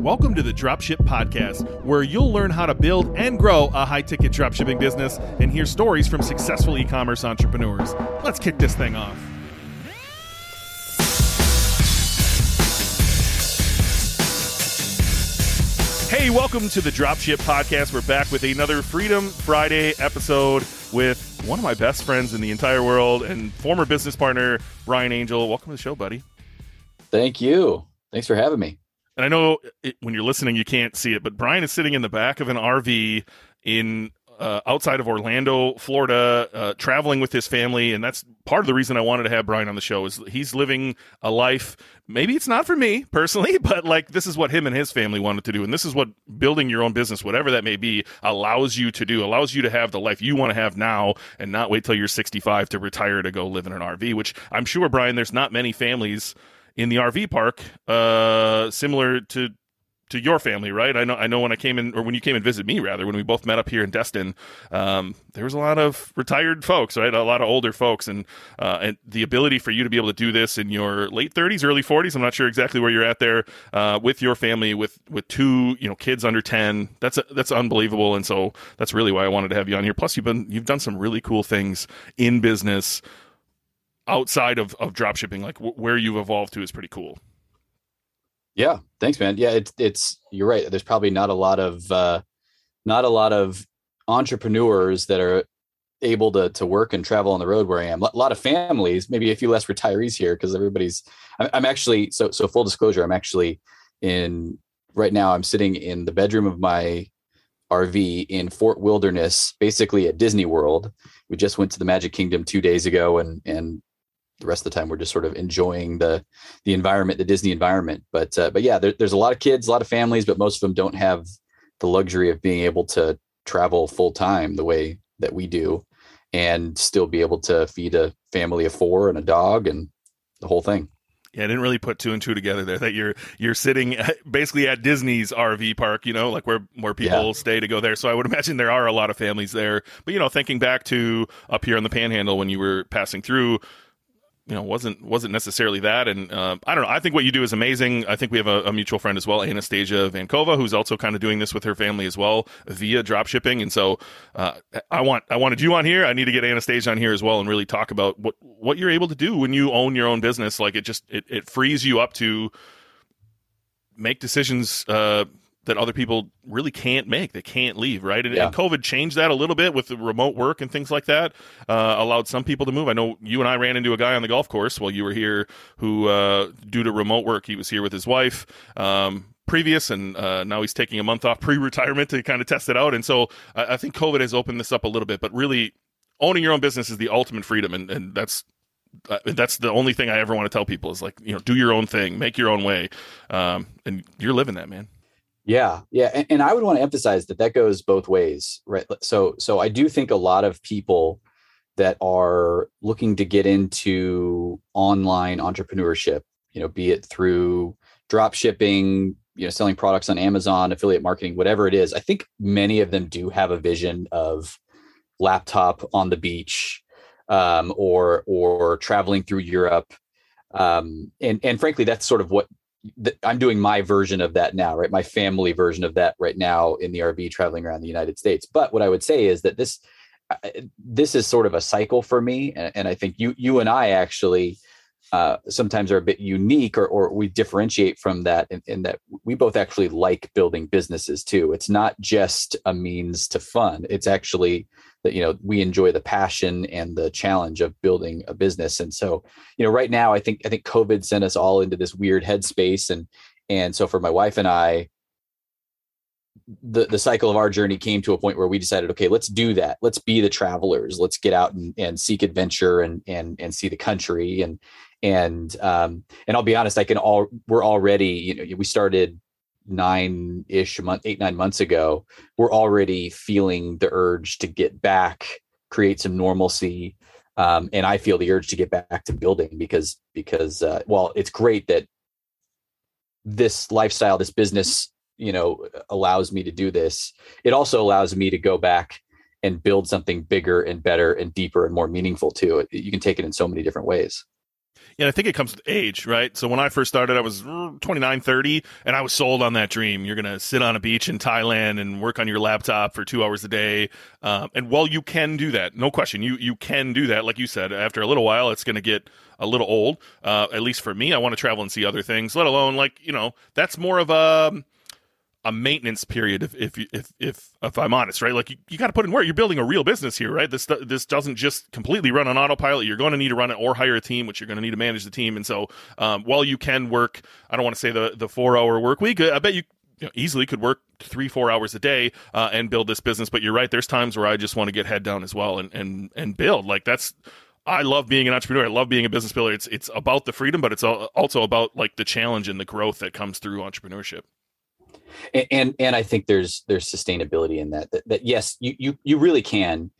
Welcome to the Dropship Podcast, where you'll learn how to build and grow a high ticket dropshipping business and hear stories from successful e commerce entrepreneurs. Let's kick this thing off. Hey, welcome to the Dropship Podcast. We're back with another Freedom Friday episode with one of my best friends in the entire world and former business partner, Brian Angel. Welcome to the show, buddy. Thank you. Thanks for having me. And I know it, when you're listening, you can't see it, but Brian is sitting in the back of an RV in uh, outside of Orlando, Florida, uh, traveling with his family, and that's part of the reason I wanted to have Brian on the show. Is he's living a life. Maybe it's not for me personally, but like this is what him and his family wanted to do, and this is what building your own business, whatever that may be, allows you to do. Allows you to have the life you want to have now, and not wait till you're 65 to retire to go live in an RV. Which I'm sure, Brian, there's not many families in the RV park, uh, similar to to your family, right? I know. I know when I came in, or when you came and visit me, rather, when we both met up here in Destin, um, there was a lot of retired folks, right? A lot of older folks, and uh, and the ability for you to be able to do this in your late 30s, early 40s. I'm not sure exactly where you're at there uh, with your family, with with two, you know, kids under 10. That's a, that's unbelievable, and so that's really why I wanted to have you on here. Plus, you've been you've done some really cool things in business outside of of drop shipping, like w- where you've evolved to, is pretty cool. Yeah, thanks, man. Yeah, it's it's you're right. There's probably not a lot of uh, not a lot of entrepreneurs that are able to to work and travel on the road where I am. A lot of families, maybe a few less retirees here because everybody's. I'm, I'm actually so so full disclosure. I'm actually in right now. I'm sitting in the bedroom of my RV in Fort Wilderness, basically at Disney World. We just went to the Magic Kingdom two days ago, and and the rest of the time we're just sort of enjoying the the environment, the Disney environment. But uh, but yeah, there, there's a lot of kids, a lot of families, but most of them don't have the luxury of being able to travel full time the way that we do, and still be able to feed a family of four and a dog and the whole thing. Yeah, I didn't really put two and two together there. That you're you're sitting basically at Disney's RV park, you know, like where where people yeah. stay to go there. So I would imagine there are a lot of families there. But you know, thinking back to up here on the Panhandle when you were passing through, you know wasn't wasn't necessarily that. And uh, i don't know. I think what you do is amazing. I think we have a, a, mutual friend as well anastasia vankova who's also kind of doing this with her family as well via drop shipping. And so uh, i want i wanted you on here. I need to get anastasia on here as well and really talk about what what you're able to do when you own your own business. Like it just it, it frees you up to make decisions uh, that other people really can't make. They can't leave, right? And, yeah. and, COVID changed that a little bit with the remote work and things like that. Uh, allowed some people to move. I know you and I ran into a guy on the golf course while you were here who, uh, due to remote work, he was here with his wife. Um, previous and uh, now he's taking a month off pre-retirement to kind of test it out and so I, I think covid has opened this up a little bit but really owning your own business is the ultimate freedom and, and that's uh, that's the only thing I ever want to tell people is like, you know, do your own thing, make your own way. Um, and you're living that, man. Yeah, yeah, and, and I would want to emphasize that that goes both ways, right? So, so I do think a lot of people that are looking to get into online entrepreneurship, you know, be it through drop shipping, you know, selling products on Amazon, affiliate marketing, whatever it is. I think many of them do have a vision of laptop on the beach, um, or or traveling through Europe, um, and and frankly, that's sort of what I'm doing my version of that now, right? My family version of that right now in the RV traveling around the United States. But what I would say is that this this is sort of a cycle for me, and, I think you you and I actually uh, sometimes are a bit unique, or or we differentiate from that in, in that we both actually like building businesses too. It's not just a means to fun; it's actually that you know we enjoy the passion and the challenge of building a business. And so you know right now i think i think covid sent us all into this weird headspace. And and so for my wife and i the the cycle of our journey came to a point where we decided okay let's do that. Let's be the travelers. Let's get out and, and seek adventure and and and see the country. And and um and i'll be honest i can all we're already you know we started nine ish month, eight, nine months ago, we're already feeling the urge to get back, create some normalcy. Um, and I feel the urge to get back to building because, because, uh, well, it's great that this lifestyle, this business, you know, allows me to do this. It also allows me to go back and build something bigger and better and deeper and more meaningful too. You can take it in so many different ways. Yeah, I think it comes with age, right? So when I first started, I was mm, 29, 30, and I was sold on that dream. You're going to sit on a beach in Thailand and work on your laptop for two hours a day. Um, and while you can do that, no question, you, you can do that. Like you said, after a little while, it's going to get a little old. Uh, at least for me, I want to travel and see other things, let alone like, you know, that's more of a a maintenance period if if if if, if I'm honest, right? Like you, you got to put in work. You're building a real business here, right? This this doesn't just completely run on autopilot. You're going to need to run it or hire a team, which you're going to need to manage the team. And so, um, while you can work, I don't want to say the the four hour work week. I bet you you know, easily could work three four hours a day uh, and build this business but you're right there's times where i just want to get head down as well and and and build like that's I love being an entrepreneur. I love being a business builder. It's it's about the freedom, but it's also about like the challenge and the growth that comes through entrepreneurship and, and and, I think there's there's sustainability in that. That, that yes, you you you really can.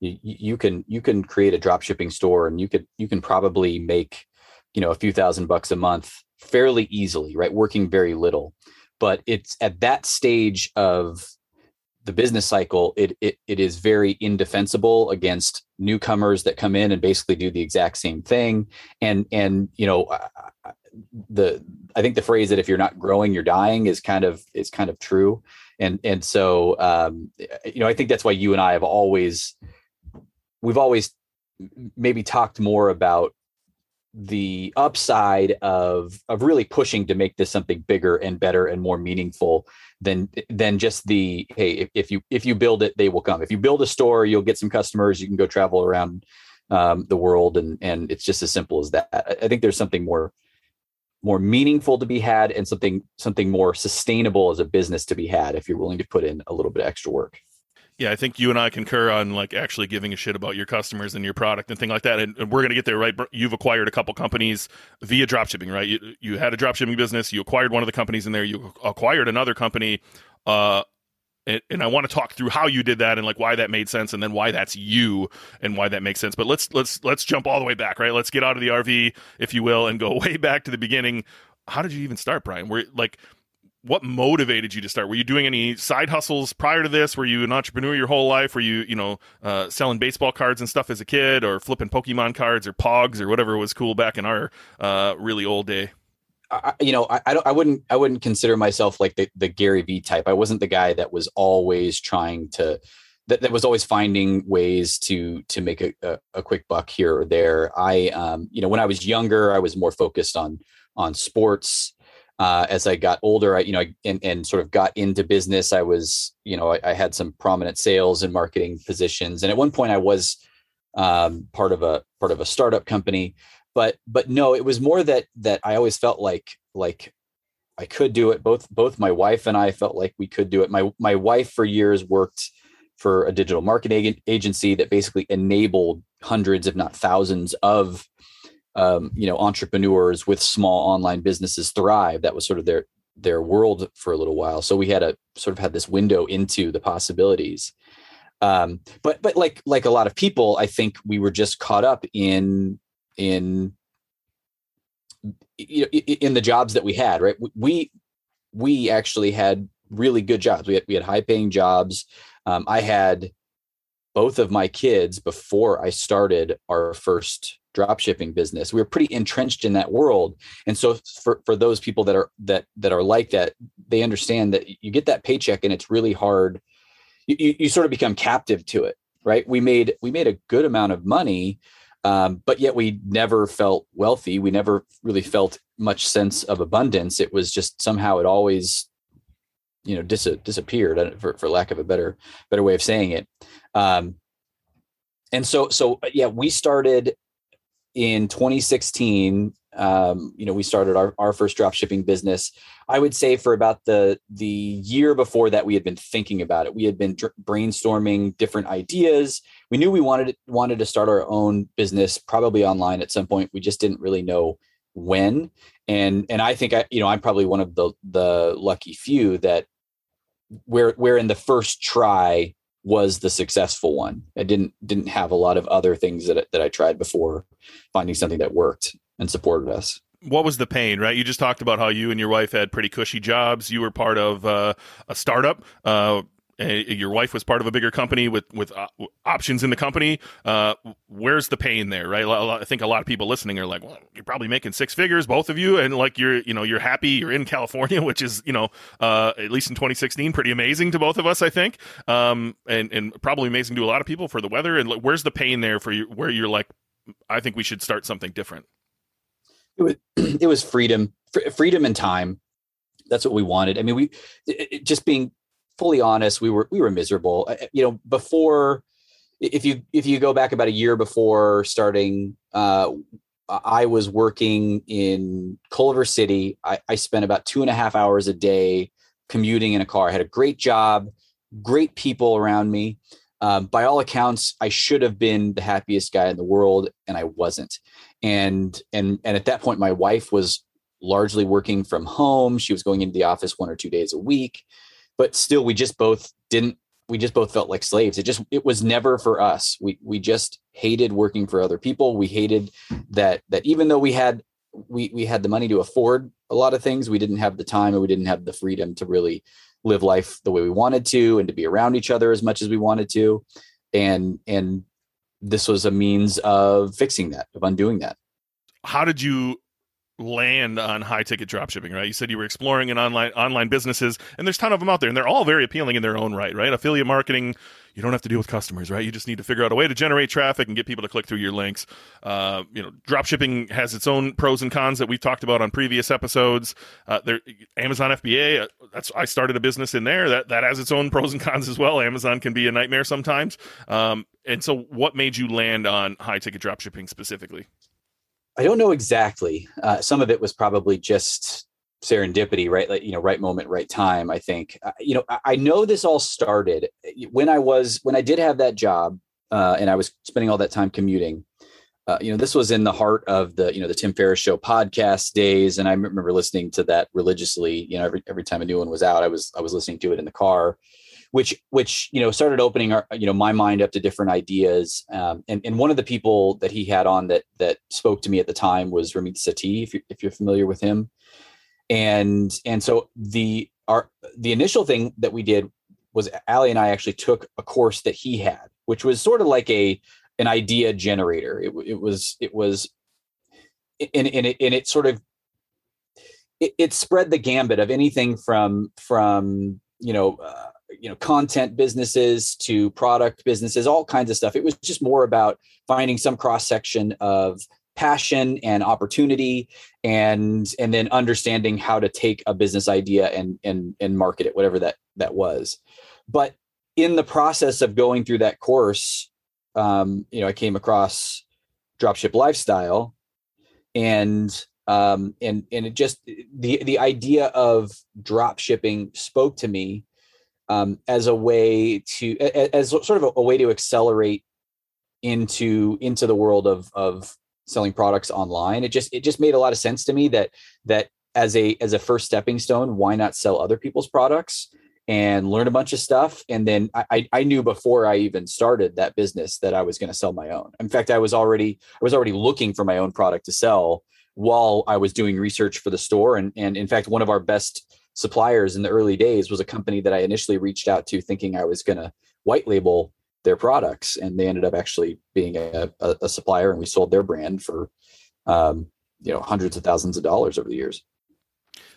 You, you can you can create a drop shipping store and you could you can probably make you know a few thousand bucks a month fairly easily right working very little but it's at that stage of the business cycle it, it it is very indefensible against newcomers that come in and basically do the exact same thing and and you know the I think the phrase that if you're not growing, you're dying is kind of is kind of true. And and so um, you know, I think that's why you and I have always we've always maybe talked more about the upside of of really pushing to make this something bigger and better and more meaningful than than just the hey if, if you if you build it they will come. If you build a store you'll get some customers. You can go travel around um, the world and and it's just as simple as that. I think there's something more more meaningful to be had and something something more sustainable as a business to be had if you're willing to put in a little bit extra work yeah, I think you and I concur on like actually giving a shit about your customers and your product and thing like that. And, and we're going to get there, right? You've acquired a couple companies via dropshipping, right? You, you had a dropshipping business. You acquired one of the companies in there. You acquired another company uh, and, and, I want to talk through how you did that and like why that made sense and then why that's you and why that makes sense. But let's let's let's jump all the way back, right? Let's get out of the RV, if you will, and go way back to the beginning. How did you even start, Brian? Were like what motivated you to start? Were you doing any side hustles prior to this? Were you an entrepreneur your whole life? Were you, you know, uh, selling baseball cards and stuff as a kid, or flipping Pokemon cards or Pogs or whatever was cool back in our uh, really old day? I, you know, I, I don't, I wouldn't, I wouldn't consider myself like the, the Gary Vee type. I wasn't the guy that was always trying to, that, that was always finding ways to, to make a, a, a quick buck here or there. I, um, you know, when I was younger, I was more focused on, on sports. Uh, as I got older, I, you know, and, and sort of got into business, I was, you know, I, I had some prominent sales and marketing positions. And at one point I was, um, part of a, part of a startup company but but no it was more that that i always felt like like i could do it. Both both my wife and i felt like we could do it. My my wife for years worked for a digital marketing agency that basically enabled hundreds if not thousands of um, you know entrepreneurs with small online businesses thrive. That was sort of their their world for a little while. So we had a sort of had this window into the possibilities. Um, but but like like a lot of people i think we were just caught up in in you know, in the jobs that we had right? We we actually had really good jobs. We had we had high paying jobs. Um, i had both of my kids before i started our first drop shipping business. We were pretty entrenched in that world. And so for for those people that are that that are like that they understand that you get that paycheck and it's really hard. You, you sort of become captive to it right? We made we made a good amount of money um, but yet we never felt wealthy. We never really felt much sense of abundance. It was just somehow it always, you know, dis- disappeared uh, for, for lack of a better better way of saying it. Um, and so so yeah, we started in 2016 um, you know we started our, our first drop shipping business i would say for about the the year before that we had been thinking about it. We had been dr- brainstorming different ideas. We knew we wanted wanted to start our own business probably online at some point. We just didn't really know when. And and i think i you know i'm probably one of the the lucky few that where where in the first try was the successful one. I didn't didn't have a lot of other things that that i tried before finding something that worked and supported us what was the pain right you just talked about how you and your wife had pretty cushy jobs you were part of uh, a startup uh, your wife was part of a bigger company with with uh, options in the company. Uh, where's the pain there, right? I think a lot of people listening are like, well, you're probably making six figures, both of you, and like you're you know you're happy, you're in California, which is you know uh, at least in 2016 pretty amazing to both of us, I think, um, and and probably amazing to a lot of people for the weather. And where's the pain there for you, where you're like, I think we should start something different. It was it was freedom, freedom and time. That's what we wanted. I mean, we it, just being fully honest, we were we were miserable. You know, before if you if you go back about a year before starting, uh, I was working in Culver City. I, I spent about two and a half hours a day commuting in a car. I had a great job, great people around me. Um, by all accounts, I should have been the happiest guy in the world, and I wasn't. And and and at that point, my wife was largely working from home. She was going into the office one or two days a week. But still we just both didn't we just both felt like slaves. It just it was never for us. We we just hated working for other people. We hated that that even though we had we we had the money to afford a lot of things we didn't have the time and we didn't have the freedom to really live life the way we wanted to and to be around each other as much as we wanted to. And and this was a means of fixing that of undoing that. How did you land on high ticket drop shipping, right? You said you were exploring in online online businesses, and there's a ton of them out there, and they're all very appealing in their own right, right? Affiliate marketing, you don't have to deal with customers, right? You just need to figure out a way to generate traffic and get people to click through your links. Uh, you know, drop shipping has its own pros and cons that we've talked about on previous episodes. Uh, there, Amazon FBA, uh, that's I started a business in there that that has its own pros and cons as well. Amazon can be a nightmare sometimes. Um, and so, what made you land on high ticket drop shipping specifically? I don't know exactly. Uh, some of it was probably just serendipity, right? Like you know, right moment, right time. I think. Uh, you know, I, I, know this all started when I was when I did have that job, uh, and I was spending all that time commuting. Uh, you know, this was in the heart of the you know the Tim Ferriss Show podcast days, and I remember listening to that religiously. You know, every every time a new one was out, I was I was listening to it in the car which which you know started opening our you know my mind up to different ideas. Um, and and one of the people that he had on that that spoke to me at the time was Ramit Sethi if you're, if you're familiar with him. And and so the our the initial thing that we did was Ali and I actually took a course that he had which was sort of like a an idea generator. It, it was it was and, and it and it sort of it, it spread the gambit of anything from from you know uh, you know content businesses to product businesses all kinds of stuff. It was just more about finding some cross section of passion and opportunity and and then understanding how to take a business idea and and and market it whatever that that was. But in the process of going through that course um you know i came across dropship lifestyle and um and and it just the the idea of drop shipping spoke to me um, as a way to as sort of a, way to accelerate into into the world of of selling products online. It just it just made a lot of sense to me that that as a as a first stepping stone why not sell other people's products and learn a bunch of stuff? And then i i knew before i even started that business that i was going to sell my own. In fact i was already i was already looking for my own product to sell while i was doing research for the store. And and in fact one of our best suppliers in the early days was a company that I initially reached out to thinking I was going to white label their products, and they ended up actually being a, a, a supplier, and we sold their brand for um, you know hundreds of thousands of dollars over the years.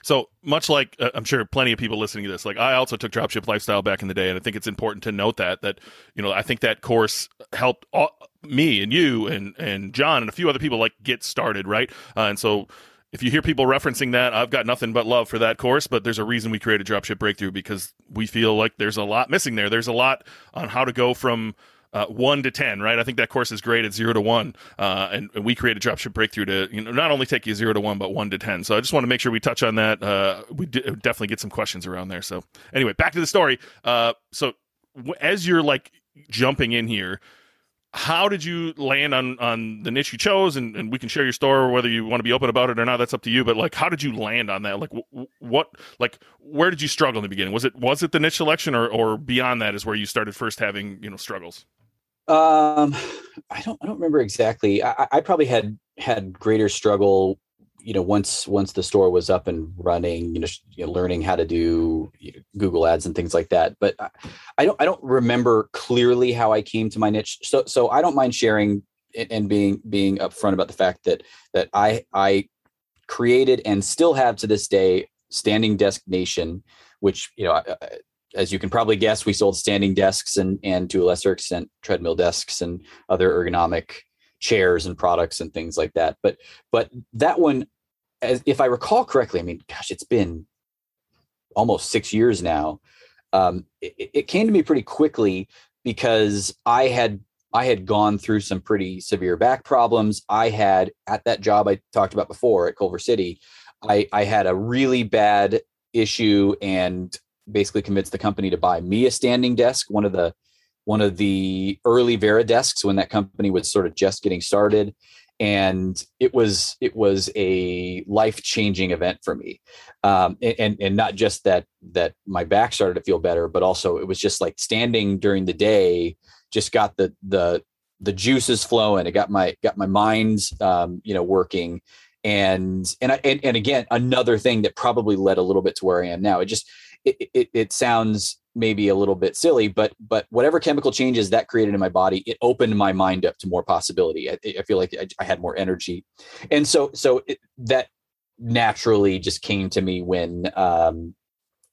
So much like uh, I'm sure plenty of people listening to this, like I also took dropship lifestyle back in the day, and I think it's important to note that that you know I think that course helped all, me and you and and Jon and a few other people like get started, right? Uh, and so if you hear people referencing that, I've got nothing but love for that course, but there's a reason we created Dropship Breakthru because we feel like there's a lot missing there. There's a lot on how to go from uh, one to ten, right? I think that course is great at zero to one, uh, and, and, we created Dropship Breakthru to you know not only take you zero to one, but one to ten. So I just want to make sure we touch on that. Uh, we d- definitely get some questions around there. So anyway, back to the story. Uh, so w- as you're like jumping in here, how did you land on on the niche you chose? And, and we can share your story whether you want to be open about it or not that's up to you. But like how did you land on that? Like what like where did you struggle in the beginning? Was it was it the niche selection or or beyond that is where you started first having you know struggles? Um i don't i don't remember exactly. I, I probably had had greater struggle you know once once the store was up and running you know, you know learning how to do you know, Google ads and things like that. But I don't I don't remember clearly how I came to my niche. So so I don't mind sharing and being being upfront about the fact that that I I created and still have to this day Standing Desk Nation, which you know as you can probably guess, we sold standing desks and and to a lesser extent treadmill desks and other ergonomic chairs and products and things like that. But but that one, as if I recall correctly, I mean, gosh, it's been almost six years now. Um, it, it came to me pretty quickly because I had I had gone through some pretty severe back problems. I had at that job I talked about before at Culver City, I, I had a really bad issue and basically convinced the company to buy me a standing desk, one of the one of the early Varidesks when that company was sort of just getting started. And it was it was a life changing event for me, um, and and not just that that my back started to feel better, but also it was just like standing during the day just got the the the juices flowing. It got my got my mind's um, you know working, and and I and, and again another thing that probably led a little bit to where I am now. It just it, it, it sounds maybe a little bit silly, but but whatever chemical changes that created in my body, it opened my mind up to more possibility. I, I feel like I, I, had more energy, and so so it, that naturally just came to me when um,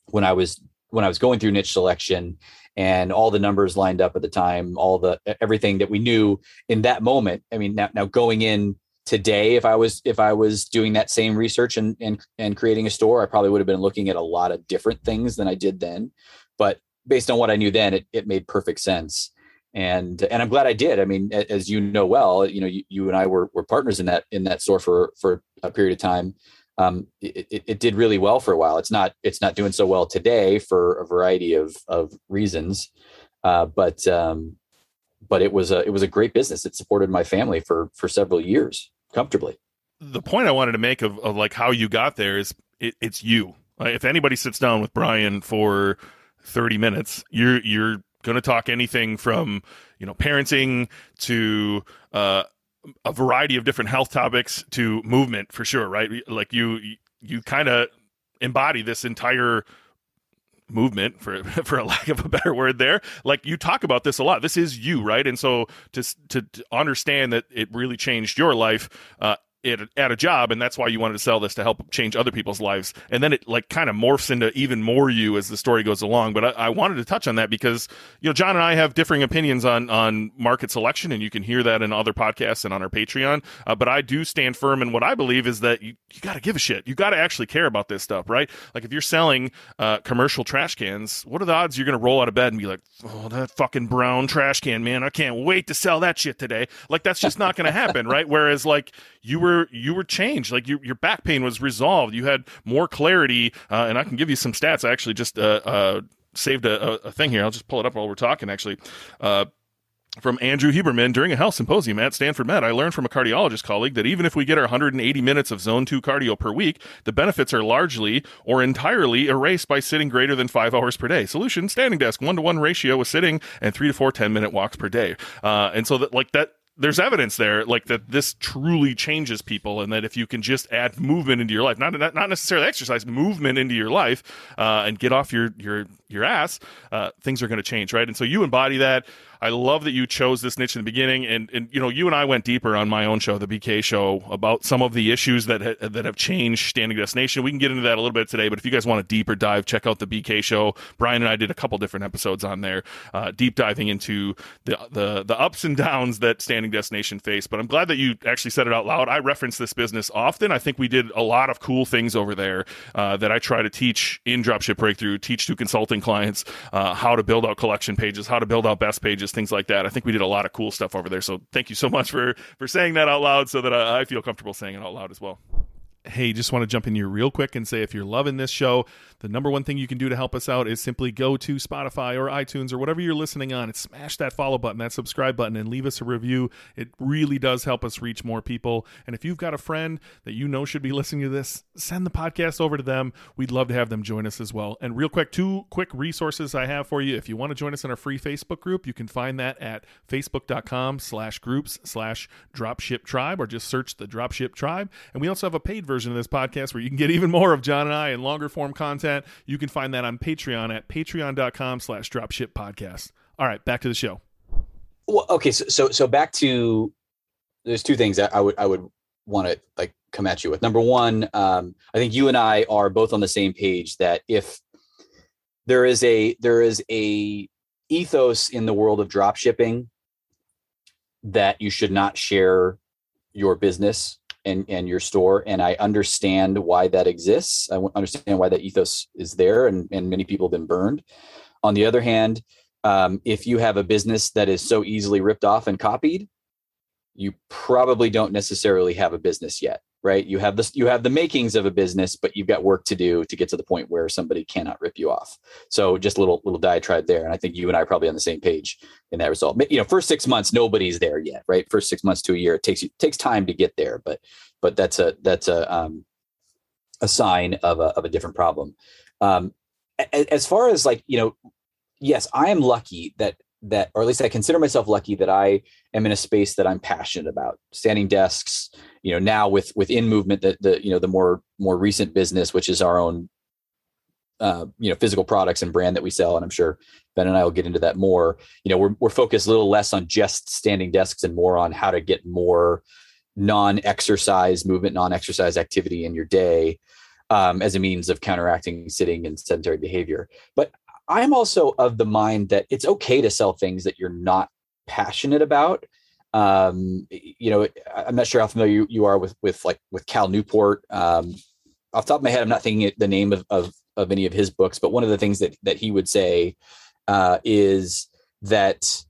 when I was when I was going through niche selection and all the numbers lined up at the time, all the everything that we knew in that moment. I mean, now now going in today if i was if i was doing that same research and and, and creating a store i probably would have been looking at a lot of different things than i did then but based on what i knew then it, it made perfect sense. And and i'm glad i did. I mean as you know well you know you, you and i were, were partners in that in that store for for a period of time. Um, it, it, it, did really well for a while. It's not it's not doing so well today for a variety of of reasons. Uh, but um, but it was a it was a great business. It supported my family for for several years comfortably. The point I wanted to make of, of like how you got there is it, it's you. If anybody sits down with Brian for 30 minutes, you're you're going to talk anything from you know parenting to uh, a variety of different health topics to movement for sure, right? Like you you kind of embody this entire movement for for a lack of a better word there. Like you talk about this a lot. This is you right? And so to to, to understand that it really changed your life uh, at, at a job and that's why you wanted to sell this to help change other people's lives. And then it like kind of morphs into even more you as the story goes along. But I, I, wanted to touch on that because you know jon and i have differing opinions on on market selection and you can hear that in other podcasts and on our patreon. Uh, but i do stand firm in what i believe is that you, you got to give a shit. You got to actually care about this stuff right? Like if you're selling uh, commercial trash cans what are the odds you're going to roll out of bed and be like oh that fucking brown trash can man i can't wait to sell that shit today. Like that's just not going to happen right? Whereas like you were were you were changed. Like you, your back pain was resolved. You had more clarity, uh, and I can give you some stats. I actually just uh, uh, saved a, a, thing here. I'll just pull it up while we're talking. Actually. Uh, from Andrew Huberman during a health symposium at Stanford Med, I learned from a cardiologist colleague that even if we get our 180 minutes of zone 2 cardio per week, the benefits are largely or entirely erased by sitting greater than five hours per day. Solution standing desk, one to one ratio with sitting and three to four 10 minute walks per day. Uh, and so that, like, that there's evidence there like that this truly changes people and that if you can just add movement into your life not not, not necessarily exercise movement into your life uh, and get off your your your ass uh, things are going to change right and so you embody that I love that you chose this niche in the beginning, and and you know you and I went deeper on my own show, the BK Show, about some of the issues that ha- that have changed Standing Desk Nation. We can get into that a little bit today, but if you guys want a deeper dive, check out the BK Show. Brian and I did a couple different episodes on there, uh, deep diving into the the the ups and downs that Standing Desk Nation face. But I'm glad that you actually said it out loud. I reference this business often. I think we did a lot of cool things over there uh, that I try to teach in Dropship Breakthru, teach to consulting clients uh, how to build out collection pages, how to build out best pages things like that. I think we did a lot of cool stuff over there. So thank you so much for for saying that out loud, so that I, I feel comfortable saying it out loud as well hey, just want to jump in here real quick and say if you're loving this show, the number one thing you can do to help us out is simply go to Spotify or iTunes or whatever you're listening on and smash that follow button, that subscribe button, and leave us a review. It really does help us reach more people. And if you've got a friend that you know should be listening to this, send the podcast over to them. We'd love to have them join us as well. And real quick, two quick resources I have for you. If you want to join us in our free Facebook group, you can find that at facebook.com slash groups slash dropship tribe or just search the dropship tribe. And we also have a paid version of this podcast where you can get even more of Jon and I in longer form content. You can find that on Patreon at patreon.com slash dropship podcast. All right, back to the show. Well, okay, so so so back to there's two things that I would I would want to like come at you with. Number one, um, I think you and I are both on the same page that if there is a there is a ethos in the world of drop shipping that you should not share your business and, and your store. And I understand why that exists. I understand why that ethos is there and, and many people have been burned. On the other hand, um, if you have a business that is so easily ripped off and copied, you probably don't necessarily have a business yet right? You have this you have the makings of a business but you've got work to do to get to the point where somebody cannot rip you off. So just a little little diatribe there and i think you and i are probably on the same page in that result. You know first six months nobody's there yet right? First six months to a year it takes you takes time to get there but but that's a that's a um a sign of a, of a different problem. Um as far as like you know yes i am lucky that that or at least i consider myself lucky that i am in a space that i'm passionate about. Standing desks you know now with within movement the the you know the more more recent business which is our own uh, you know physical products and brand that we sell and i'm sure ben and i will get into that more. You know we're, we're focused a little less on just standing desks and more on how to get more non-exercise movement non-exercise activity in your day um, as a means of counteracting sitting and sedentary behavior. But I'm also of the mind that it's okay to sell things that you're not passionate about. Um, you know, I'm not sure how familiar you, you are with with like with Cal Newport. Um, off top of my head, I'm not thinking the name of, of of any of his books, but one of the things that that he would say uh, is that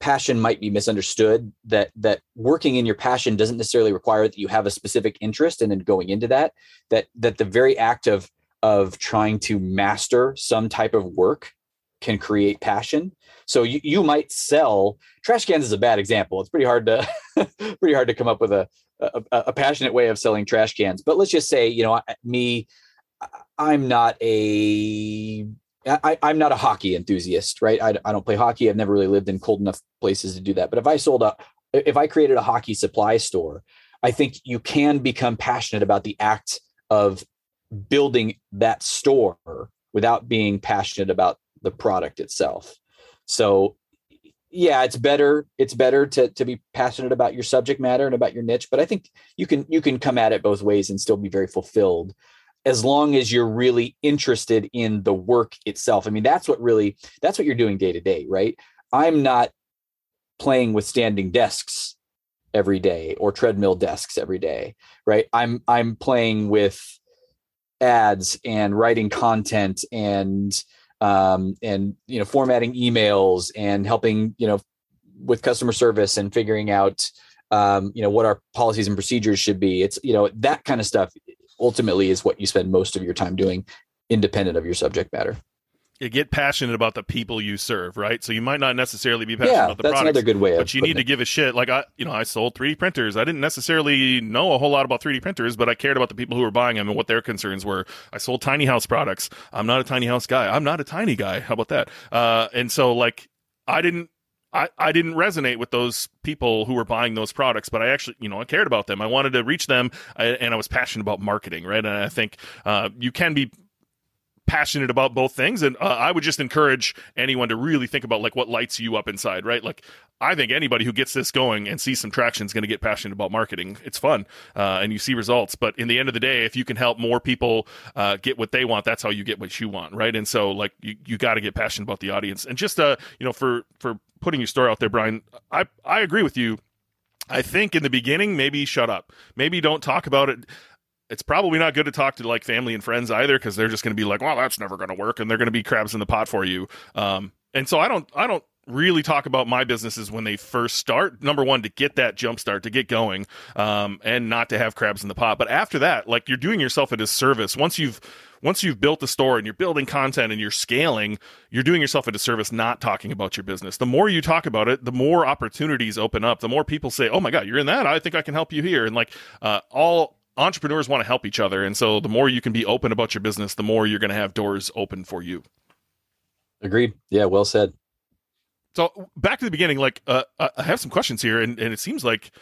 passion might be misunderstood that that working in your passion doesn't necessarily require that you have a specific interest and then going into that that that the very act of of trying to master some type of work can create passion. So you, you might sell trash cans is a bad example. It's pretty hard to pretty hard to come up with a, a, a passionate way of selling trash cans. But let's just say, you know, me, I'm not a I, am not a hockey enthusiast, right? I, I don't play hockey. I've never really lived in cold enough places to do that. But if I sold a, if I created a hockey supply store, I think you can become passionate about the act of building that store without being passionate about the product itself. So yeah, it's better it's better to to be passionate about your subject matter and about your niche, but I think you can you can come at it both ways and still be very fulfilled as long as you're really interested in the work itself. I mean, that's what really that's what you're doing day to day, right? I'm not playing with standing desks every day or treadmill desks every day, right? I'm I'm playing with ads and writing content and um, and you know formatting emails and helping you know with customer service and figuring out um, you know what our policies and procedures should be. It's you know that kind of stuff ultimately is what you spend most of your time doing independent of your subject matter you get passionate about the people you serve, right? So you might not necessarily be passionate yeah, about the that's products, another good way. But you need to give a shit. Like I, you know, I sold 3D printers. I didn't necessarily know a whole lot about 3D printers, but I cared about the people who were buying them and what their concerns were. I sold tiny house products. I'm not a tiny house guy. I'm not a tiny guy. How about that? Uh, and so like I didn't I, I didn't resonate with those people who were buying those products, but I actually, you know, I cared about them. I wanted to reach them, and I was passionate about marketing, right? And I think uh, you can be passionate about both things and uh, i would just encourage anyone to really think about like what lights you up inside right? Like i think anybody who gets this going and sees some traction is going to get passionate about marketing. It's fun uh, and you see results. But in the end of the day if you can help more people uh, get what they want that's how you get what you want right? And so like you, you got to get passionate about the audience. And just uh you know for for putting your story out there brian i i agree with you. I think in the beginning, maybe shut up. Maybe don't talk about it it's probably not good to talk to like family and friends either because they're just going to be like, well, that's never going to work, and they're going to be crabs in the pot for you. Um, and so I don't, I don't really talk about my businesses when they first start. Number one, to get that jump start, to get going, um, and not to have crabs in the pot. But after that, like you're doing yourself a disservice once you've once you've built the store and you're building content and you're scaling, you're doing yourself a disservice not talking about your business. The more you talk about it, the more opportunities open up. The more people say, "Oh my god, you're in that? I think I can help you here." And like uh, all entrepreneurs want to help each other. And so the more you can be open about your business, the more you're going to have doors open for you. Agreed. Yeah, well said. So back to the beginning, like uh, I have some questions here, and, and it seems like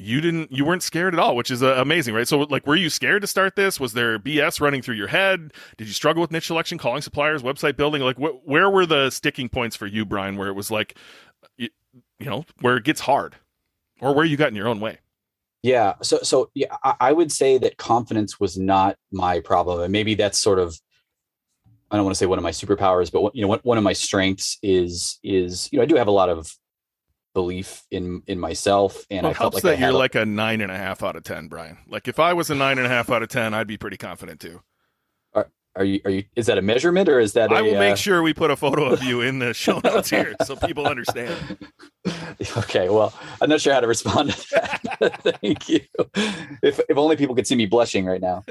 you didn't you weren't scared at all which is uh, amazing right so like were you scared to start this was there bs running through your head did you struggle with niche selection calling suppliers website building like wh- where were the sticking points for you brian where it was like you, you know where it gets hard or where you got in your own way yeah so so yeah I, I would say that confidence was not my problem and maybe that's sort of I don't want to say one of my superpowers, but you know, one, one of my strengths is is you know I do have a lot of belief in in myself and well, I helps like that you're a, like a nine and a half out of ten, Brian. Like if I was a nine and a half out of ten, I'd be pretty confident too. Are, you are you is that a measurement or is that I a, will make uh... sure we put a photo of you in the show notes here so people understand. Okay, well, I'm not sure how to respond to that. Thank you. If if only people could see me blushing right now.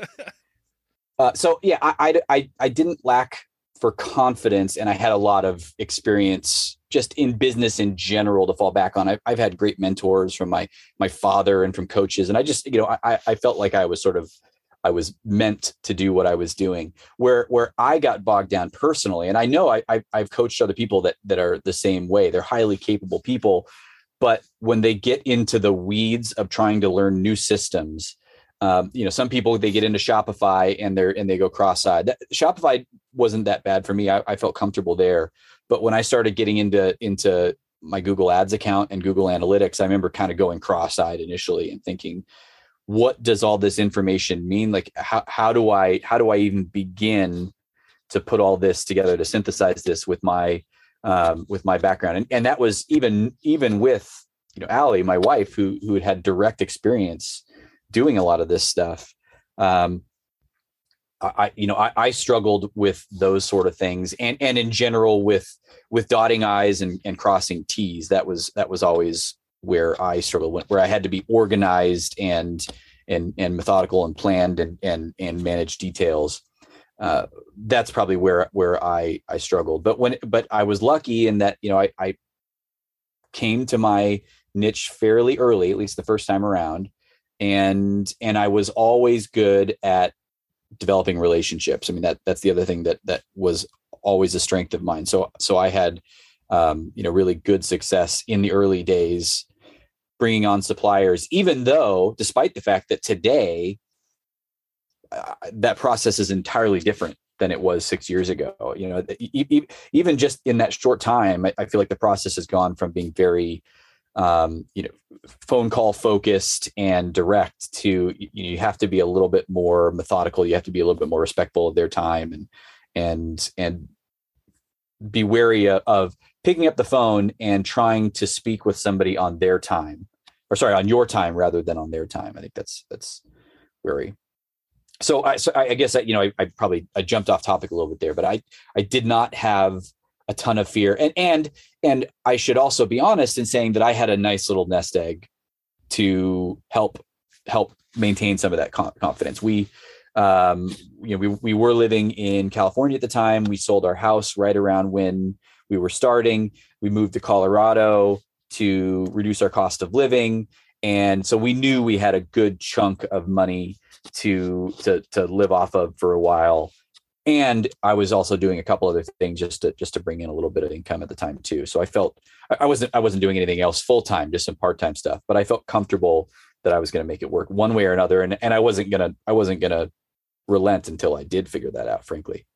Uh, so yeah, I, I I didn't lack for confidence, and I had a lot of experience just in business in general to fall back on. I've, I've had great mentors from my my father and from coaches, and I just you know I I felt like I was sort of I was meant to do what I was doing. Where where I got bogged down personally, and I know I, I have coached other people that that are the same way. They're highly capable people, but when they get into the weeds of trying to learn new systems, um, you know, some people they get into Shopify and they're and they go cross-eyed. Shopify wasn't that bad for me. I, I felt comfortable there. But when I started getting into into my Google Ads account and Google Analytics, I remember kind of going cross-eyed initially and thinking, what does all this information mean? Like how how do I how do I even begin to put all this together to synthesize this with my um, with my background? And and that was even even with you know Allie, my wife, who who had had direct experience doing a lot of this stuff. Um, I, you know, I, I, struggled with those sort of things, and and in general with with dotting i's and, and crossing t's. That was that was always where I struggled, where I had to be organized and and and methodical and planned and and and manage details. Uh, that's probably where where I I struggled. But when but I was lucky in that you know I, I came to my niche fairly early, at least the first time around, and and I was always good at developing relationships. I mean that that's the other thing that that was always a strength of mine. So so I had um, you know really good success in the early days bringing on suppliers, even though despite the fact that today uh, that process is entirely different than it was six years ago. You know, even just in that short time, I feel like the process has gone from being very um, you know phone call focused and direct to you, you have to be a little bit more methodical you have to be a little bit more respectful of their time and and and be wary of picking up the phone and trying to speak with somebody on their time or sorry on your time rather than on their time i think that's that's very so i so i guess I, you know I, I probably i jumped off topic a little bit there but i i did not have a ton of fear. And and and I should also be honest in saying that I had a nice little nest egg to help help maintain some of that confidence. We um you know we we were living in California at the time. We sold our house right around when we were starting. We moved to Colorado to reduce our cost of living and so we knew we had a good chunk of money to to to live off of for a while and I was also doing a couple other things just to just to bring in a little bit of income at the time too. So I felt I wasn't I wasn't doing anything else full time, just some part time stuff. But I felt comfortable that I was going to make it work one way or another, and and I wasn't gonna I wasn't gonna relent until I did figure that out. Frankly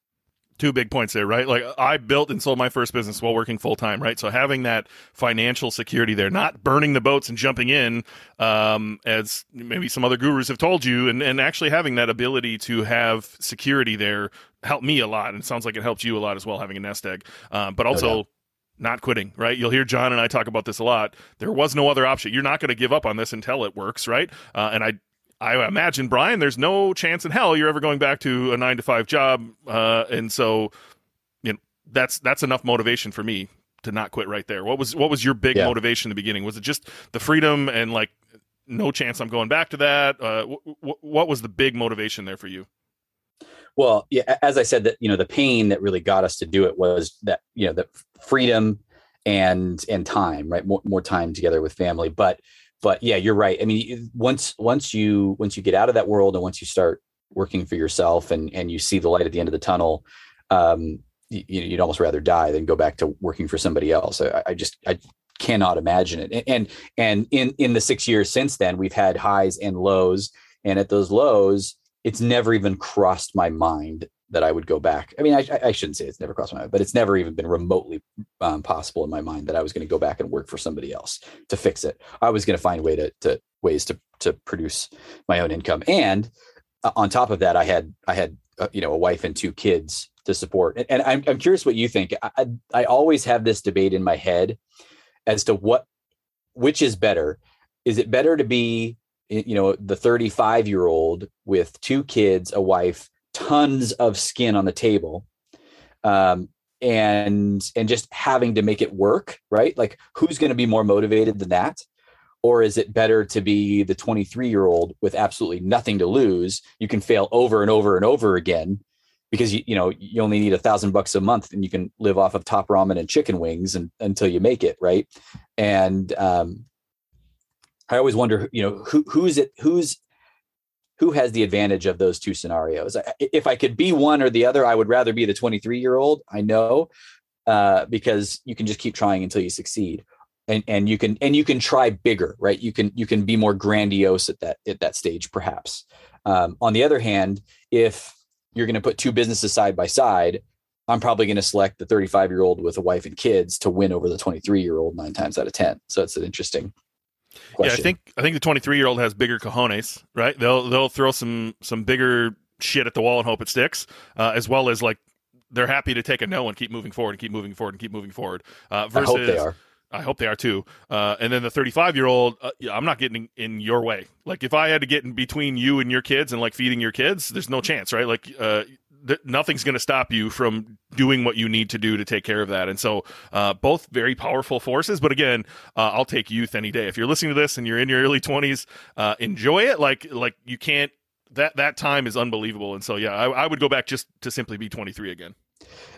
two big points there, right? Like I built and sold my first business while working full time, right? So having that financial security there, not burning the boats and jumping in, um, as maybe some other gurus have told you, and, and actually having that ability to have security there helped me a lot. And it sounds like it helped you a lot as well, having a nest egg. Um, but also, oh, not quitting, right? You'll hear Jon and I talk about this a lot. There was no other option. You're not going to give up on this until it works, right? Uh, and I I imagine Brian, there's no chance in hell you're ever going back to a nine to five job, uh, and so you know that's that's enough motivation for me to not quit right there. What was what was your big yeah. motivation in the beginning? Was it just the freedom and like no chance I'm going back to that? Uh, w- w- what was the big motivation there for you? Well, yeah, as I said, that you know the pain that really got us to do it was that you know the freedom and and time, right? More more time together with family, but but yeah, you're right. I mean, once once you once you get out of that world and once you start working for yourself and and you see the light at the end of the tunnel, um, you, would almost rather die than go back to working for somebody else. I, I, just I cannot imagine it. And and in in the six years since then, we've had highs and lows, and at those lows, it's never even crossed my mind that I would go back. I mean, I, I shouldn't say it's never crossed my mind, but it's never even been remotely um, possible in my mind that I was going to go back and work for somebody else to fix it. I was going to find way to, to ways to to produce my own income, and uh, on top of that, I had I had uh, you know a wife and two kids to support. And, and I'm I'm curious what you think. I, I I always have this debate in my head as to what which is better. Is it better to be you know the 35 year old with two kids, a wife, tons of skin on the table, um, and and just having to make it work, right? Like who's going to be more motivated than that? or is it better to be the 23 year old with absolutely nothing to lose you can fail over and over and over again because you you know you only need a thousand bucks a month and you can live off of top ramen and chicken wings and, until you make it right and um, i always wonder you know who who's it who's who has the advantage of those two scenarios? If i could be one or the other i would rather be the 23 year old i know uh, because you can just keep trying until you succeed. And and you can and you can try bigger right? You can you can be more grandiose at that at that stage perhaps. Um, on the other hand if you're going to put two businesses side by side i'm probably going to select the 35 year old with a wife and kids to win over the 23 year old nine times out of 10 so it's an interesting question. yeah i think i think the 23 year old has bigger cojones right they'll they'll throw some some bigger shit at the wall and hope it sticks uh, as well as like they're happy to take a no and keep moving forward and keep moving forward and keep moving forward uh, versus I hope they are I hope they are too. Uh, and then the 35 year old, uh, yeah, I'm not getting in your way. Like if I had to get in between you and your kids and like feeding your kids, there's no chance, right? Like uh, th- nothing's going to stop you from doing what you need to do to take care of that. And so uh, both very powerful forces. But again, uh, I'll take youth any day. If you're listening to this and you're in your early 20s, uh, enjoy it. Like like you can't. That that time is unbelievable. And so yeah, I, I would go back just to simply be 23 again.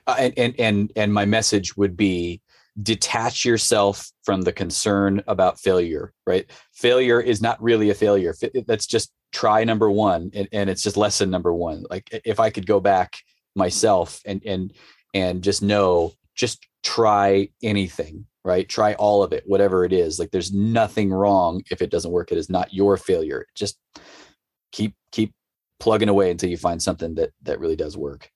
and and and and my message would be detach yourself from the concern about failure right? Failure is not really a failure. That's just try number one and, and it's just lesson number one. Like if i could go back myself and and and just know just try anything right? Try all of it whatever it is. Like there's nothing wrong if it doesn't work. It is not your failure. Just keep keep plugging away until you find something that that really does work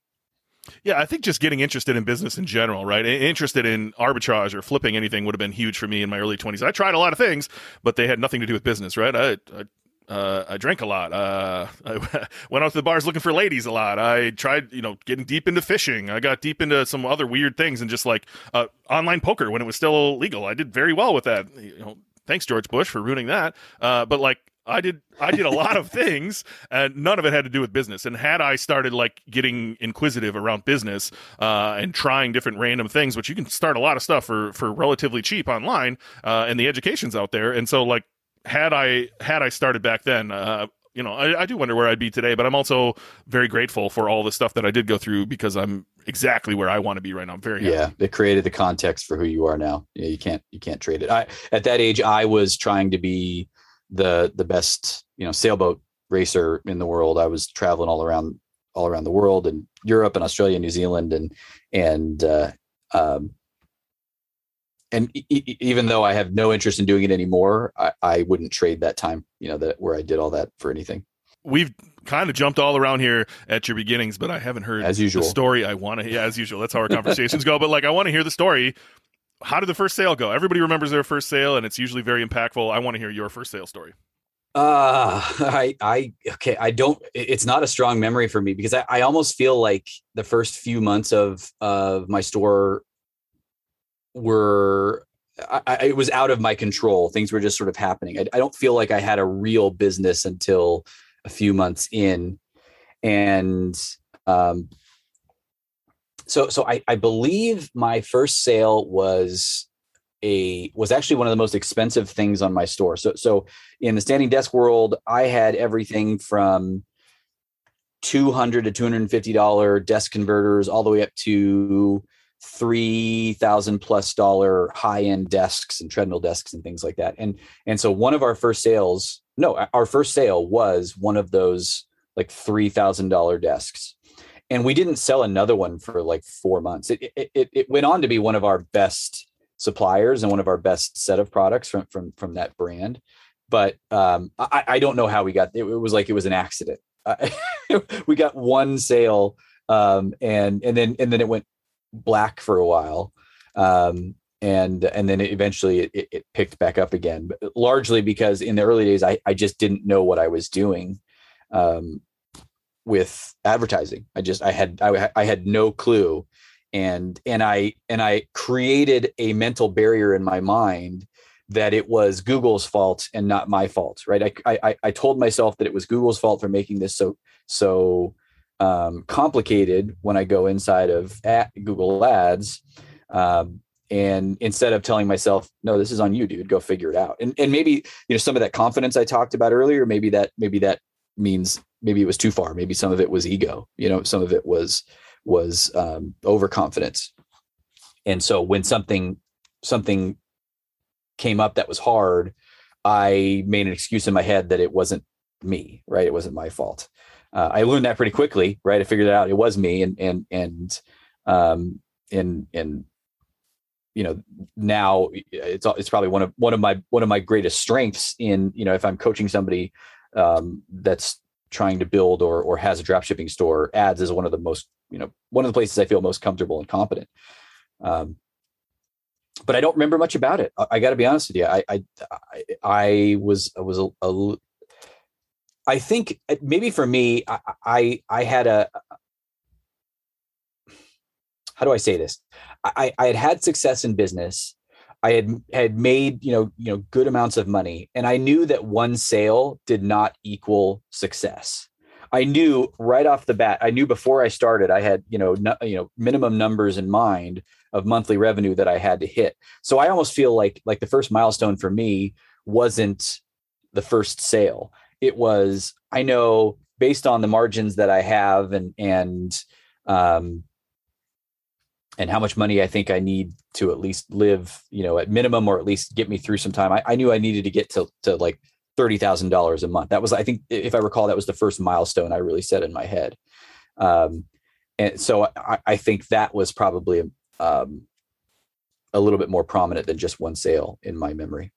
yeah, I think just getting interested in business in general, right? Interested in arbitrage or flipping anything would have been huge for me in my early 20s. I tried a lot of things, but they had nothing to do with business, right? I, I uh, I drank a lot. Uh, I went out to the bars looking for ladies a lot. I tried, you know, getting deep into fishing. I got deep into some other weird things and just like uh, online poker when it was still legal. I did very well with that. You know, thanks George Bush for ruining that. Uh, but like I did I did a lot of things and none of it had to do with business. And had I started like getting inquisitive around business uh, and trying different random things, which you can start a lot of stuff for for relatively cheap online, uh, and the education's out there. And so like had I had I started back then, uh, you know, I, I, do wonder where I'd be today, but I'm also very grateful for all the stuff that I did go through because I'm exactly where I want to be right now. I'm very happy. yeah. It created the context for who you are now. Yeah, you can't you can't trade it. I at that age I was trying to be the the best you know sailboat racer in the world. I was traveling all around all around the world and Europe and Australia, and New Zealand, and and uh, um, and e- even though I have no interest in doing it anymore, I, I wouldn't trade that time. You know that where I did all that for anything. We've kind of jumped all around here at your beginnings, but I haven't heard as usual the story. I want to, yeah, as usual. That's how our conversations go. But like, I want to hear the story how did the first sale go? Everybody remembers their first sale, and it's usually very impactful. I want to hear your first sale story. Uh, I, I, okay. I don't, it's not a strong memory for me because I, I almost feel like the first few months of, of my store were, I, I, it was out of my control. Things were just sort of happening. I, I don't feel like I had a real business until a few months in. And, um, so so I, I believe my first sale was a was actually one of the most expensive things on my store. So so in the standing desk world, I had everything from 200 to 250 dollar desk converters all the way up to 3000 plus dollar high end desks and treadmill desks and things like that. And and so one of our first sales, no, our first sale was one of those like $3000 desks and we didn't sell another one for like four months. It, it, it, it went on to be one of our best suppliers and one of our best set of products from from from that brand. But um, I, I don't know how we got it. It was like it was an accident. We got one sale, um, and and then and then it went black for a while, um, and and then eventually it, it, picked back up again. But largely because in the early days I I just didn't know what I was doing. Um, with advertising. I just I had I, I had no clue and and I and I created a mental barrier in my mind that it was Google's fault and not my fault, right? I I, I told myself that it was Google's fault for making this so so um, complicated when I go inside of at Google Ads, um, and instead of telling myself, "No, this is on you, dude, go figure it out," and and maybe you know some of that confidence I talked about earlier, maybe that maybe that means maybe it was too far, maybe some of it was ego, you know, some of it was was um, overconfidence. And so when something something came up that was hard, I made an excuse in my head that it wasn't me, right? It wasn't my fault. Uh, I learned that pretty quickly, right? I figured it out. It was me, and and and um, and and you know now it's it's probably one of one of my one of my greatest strengths in you know if I'm coaching somebody um, that's trying to build or or has a drop shipping store ads is one of the most you know one of the places i feel most comfortable and competent. Um, but i don't remember much about it. I, I got to be honest with you. I i i, was I was a, a i think uh, maybe for me i i, I had a how do i say this? I i had had success in business I had had made you know you know good amounts of money, and I knew that one sale did not equal success. I knew right off the bat. I knew before I started. I had you know no, you know minimum numbers in mind of monthly revenue that I had to hit. So I almost feel like like the first milestone for me wasn't the first sale. It was I know based on the margins that I have and and um, and how much money I think I need to at least live, you know, at minimum or at least get me through some time. I, I knew I needed to get to to like thirty thousand dollars a month. That was, I think, if I recall, that was the first milestone I really set in my head. Um, and so I, I think that was probably um, a little bit more prominent than just one sale in my memory.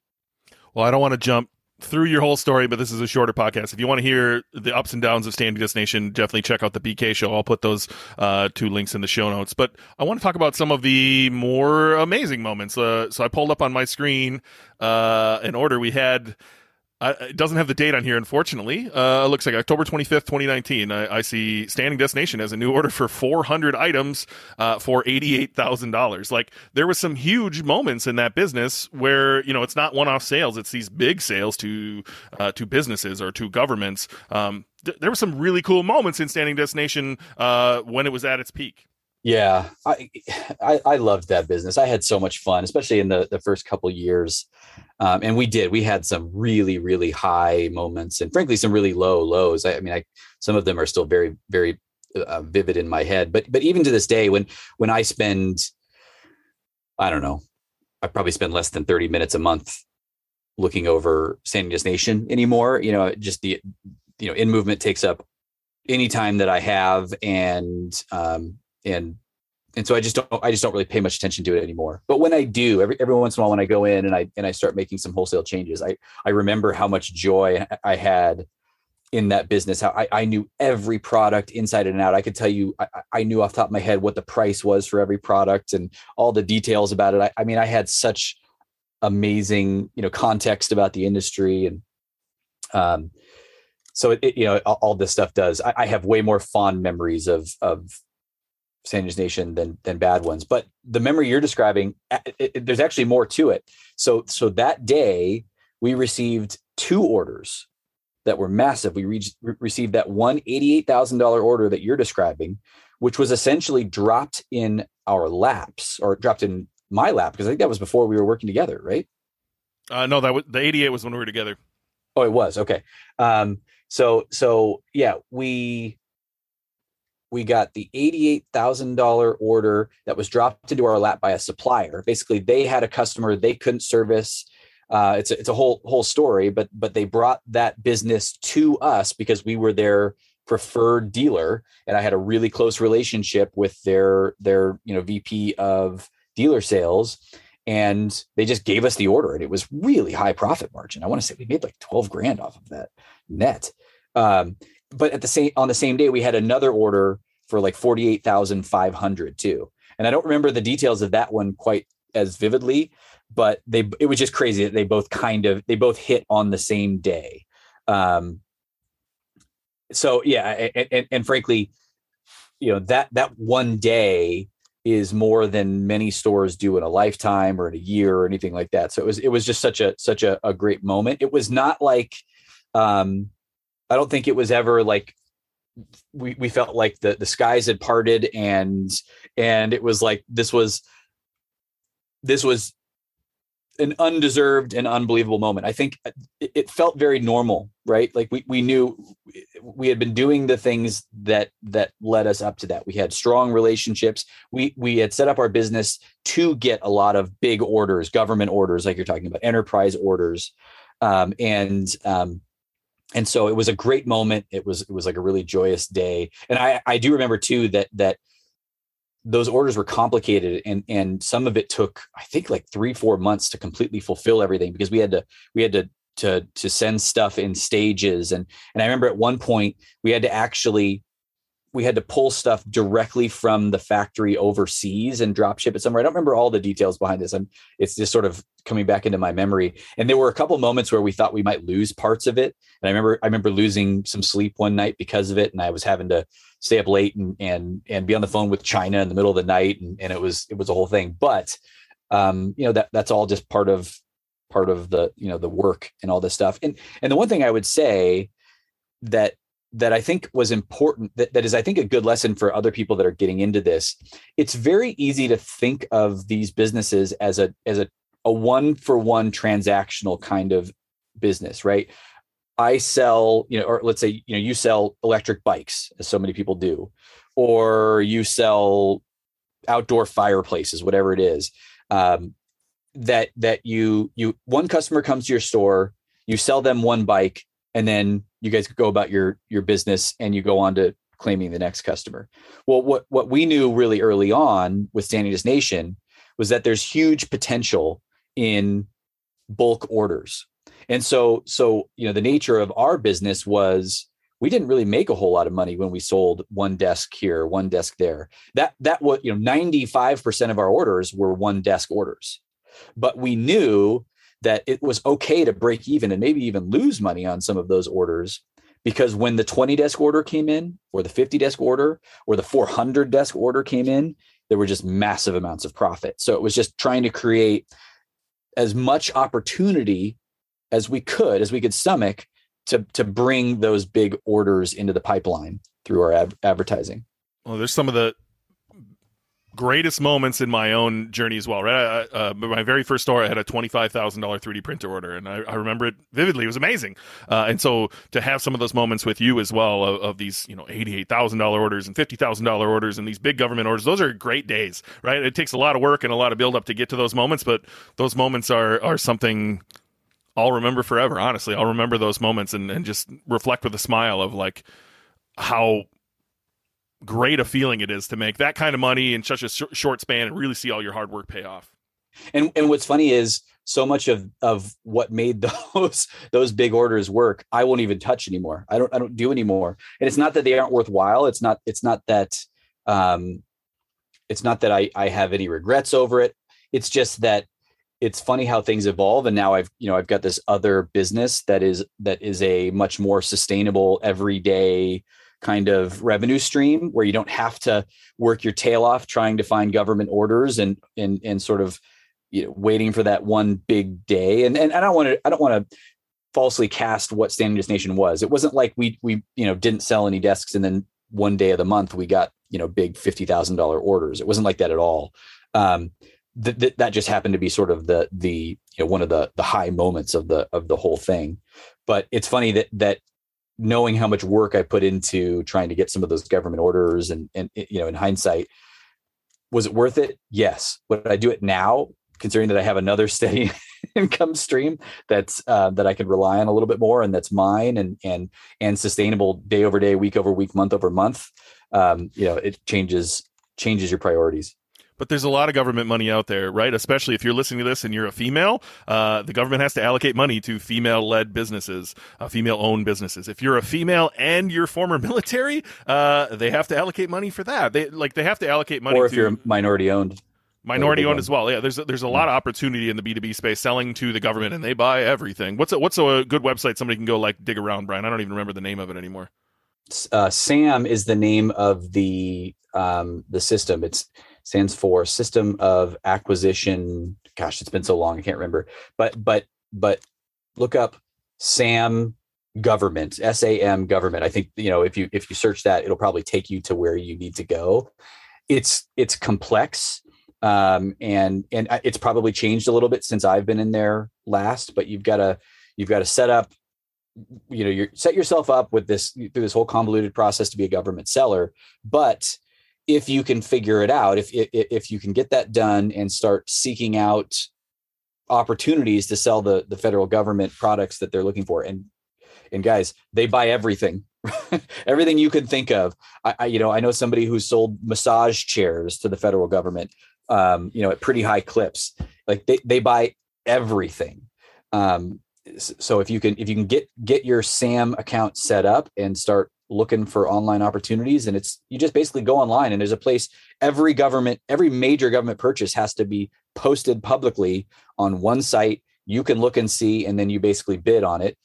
Well, I don't want to jump through your whole story, but this is a shorter podcast. If you want to hear the ups and downs of Standing Desk Nation, definitely check out the BK show. I'll put those uh, two links in the show notes. But I want to talk about some of the more amazing moments. Uh, so I pulled up on my screen uh, an order we had uh, it doesn't have the date on here, unfortunately. Uh, it looks like October 25th, 2019. I, I, see Standing Desk Nation as a new order for 400 items uh, for $88,000. Like, there was some huge moments in that business where, you know, it's not one off sales, it's these big sales to, uh, to businesses or to governments. Um, th- there were some really cool moments in Standing Desk Nation uh, when it was at its peak. Yeah, I, I, I loved that business. I had so much fun, especially in the the first couple years. Um, and we did. We had some really really high moments, and frankly, some really low lows. I, I mean, I some of them are still very very uh, vivid in my head. But but even to this day, when when I spend, I don't know, I probably spend less than thirty minutes a month looking over Standing Nation anymore. You know, just the you know InMovement takes up any time that I have, and um, and and so I just don't I just don't really pay much attention to it anymore. But when I do, every every once in a while when I go in and I and I start making some wholesale changes, I I remember how much joy I had in that business. How I, I knew every product inside and out. I could tell you I, I knew off top of my head what the price was for every product and all the details about it. I, I mean, I had such amazing, you know, context about the industry and um so it, it you know all, all, this stuff does I, I have way more fond memories of of Standing Nation than than bad ones. But the memory you're describing, it, it, there's actually more to it. So so that day we received two orders that were massive. We re- received that one eighty-eight thousand dollar order that you're describing, which was essentially dropped in our laps or dropped in my lap because I think that was before we were working together, right? Uh, no, that was the 88 was when we were together. Oh, it was okay. Um, so so yeah, we we got the $88,000 order that was dropped into our lap by a supplier. Basically, they had a customer they couldn't service. Uh, it's a, it's a whole whole story, but but they brought that business to us because we were their preferred dealer, and I had a really close relationship with their their you know VP of dealer sales, and they just gave us the order and it was really high profit margin i want to say we made like 12 grand off of that net um, but at the same on the same day we had another order for like 48,500 too and i don't remember the details of that one quite as vividly but they it was just crazy that they both kind of they both hit on the same day um, so yeah and, and, and frankly you know that that one day is more than many stores do in a lifetime or in a year or anything like that. So it was it was just such a such a, a great moment. It was not like um I don't think it was ever like we we felt like the the skies had parted and and it was like this was this was an undeserved and unbelievable moment. I think it, it, felt very normal, right? Like we we knew we had been doing the things that that led us up to that. We had strong relationships. We we had set up our business to get a lot of big orders, government orders, like you're talking about, enterprise orders, um, and um, and so it was a great moment. It was it was like a really joyous day, and I I do remember too that that those orders were complicated and and some of it took i think like three four months to completely fulfill everything because we had to we had to to to send stuff in stages and and i remember at one point we had to actually we had to pull stuff directly from the factory overseas and drop ship it somewhere. I don't remember all the details behind this. I'm it's just sort of coming back into my memory. And there were a couple moments where we thought we might lose parts of it. And I remember I remember losing some sleep one night because of it. And I was having to stay up late and and and be on the phone with China in the middle of the night. And, and it was it was a whole thing. But um, you know, that that's all just part of part of the, you know, the work and all this stuff. And and the one thing I would say that that I think was important that, that is I think a good lesson for other people that are getting into this. It's very easy to think of these businesses as a as a, a one for one transactional kind of business, right? I sell, you know, or let's say, you know, you sell electric bikes, as so many people do, or you sell outdoor fireplaces, whatever it is. Um, that that you you one customer comes to your store, you sell them one bike, and then you guys go about your your business and you go on to claiming the next customer. Well, what what we knew really early on with Standing Nation was that there's huge potential in bulk orders. And so so you know the nature of our business was we didn't really make a whole lot of money when we sold one desk here, one desk there. That that what you know 95% of our orders were one desk orders. But we knew that it was okay to break even and maybe even lose money on some of those orders because when the 20 desk order came in or the 50 desk order or the 400 desk order came in there were just massive amounts of profit so it was just trying to create as much opportunity as we could as we could stomach to to bring those big orders into the pipeline through our ad- advertising. Well there's some of the greatest moments in my own journey as well. Right, uh, my very first store, I had a twenty five thousand dollar three D printer order, and I, I, remember it vividly. It was amazing, uh, and so to have some of those moments with you as well of, of these, you know, eighty eight thousand dollar orders and fifty thousand dollar orders and these big government orders, those are great days, right? It takes a lot of work and a lot of build up to get to those moments, but those moments are are something. I'll remember forever. Honestly, I'll remember those moments and, and just reflect with a smile of like how great a feeling it is to make that kind of money in such a sh- short span and really see all your hard work pay off. And and what's funny is so much of of what made those those big orders work, I won't even touch anymore. I don't I don't do anymore. And it's not that they aren't worthwhile. It's not it's not that um it's not that I I have any regrets over it. It's just that it's funny how things evolve and now i've you know i've got this other business that is that is a much more sustainable everyday kind of revenue stream where you don't have to work your tail off trying to find government orders and and and sort of you know waiting for that one big day and and I don't want to I don't want to falsely cast what Standing Nation was. It wasn't like we we you know didn't sell any desks and then one day of the month we got you know big fifty thousand dollar orders. It wasn't like that at all. Um, th- th- that just happened to be sort of the the you know one of the the high moments of the of the whole thing. But it's funny that that knowing how much work I put into trying to get some of those government orders and and you know in hindsight was it worth it? Yes. Would I do it now considering that I have another steady income stream that's uh, that I can rely on a little bit more and that's mine and and and sustainable day over day week over week month over month um, you know it changes changes your priorities But there's a lot of government money out there, right? Especially if you're listening to this and you're a female, uh, the government has to allocate money to female-led businesses, uh, female-owned businesses. If you're a female and you're former military, uh, they have to allocate money for that. They like they have to allocate money. Or if to, you're minority-owned minority owned as well. Yeah, there's there's a lot of opportunity in the B two B space selling to the government, and they buy everything. What's a, what's a good website somebody can go like dig around, Brian? I don't even remember the name of it anymore. Uh, SAM is the name of the um, the system. It stands for System of Acquisition. Gosh, it's been so long, I can't remember. But but but look up SAM government sam government i think you know if you if you search that it'll probably take you to where you need to go it's it's complex um, and and it's probably changed a little bit since I've been in there last. But you've got to you've got to set up, you know, you set yourself up with this through this whole convoluted process to be a government seller. But if you can figure it out, if if, if you can get that done and start seeking out opportunities to sell the the federal government products that they're looking for, and and guys, they buy everything. everything you can think of. I, I, you know, I know somebody who sold massage chairs to the federal government um, you know, at pretty high clips. Like they, they buy everything. Um, so if you can if you can get get your SAM account set up and start looking for online opportunities, and it's you just basically go online and there's a place every government every major government purchase has to be posted publicly on one site. You can look and see, and then you basically bid on it.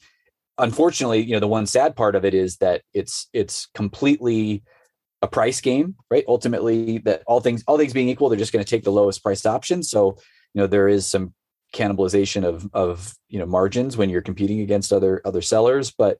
Unfortunately, you know the one sad part of it is that it's it's completely a price game, right? Ultimately, that all things all things being equal, they're just going to take the lowest priced option. So, you know, there is some cannibalization of of you know margins when you're competing against other other sellers, but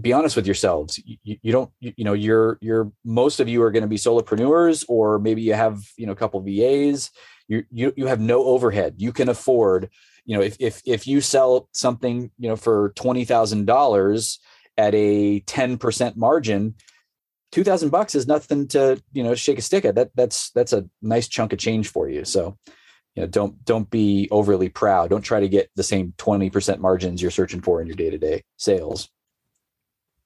be honest with yourselves you, you don't you, you, know you're you're most of you are going to be solopreneurs or maybe you have you know a couple vas you you you have no overhead you can afford you know if if if you sell something you know for $20,000 at a 10% margin two thousand bucks is nothing to you know shake a stick at. That that's that's a nice chunk of change for you. So you know don't don't be overly proud. Don't try to get the same twenty percent margins you're searching for in your day to day sales.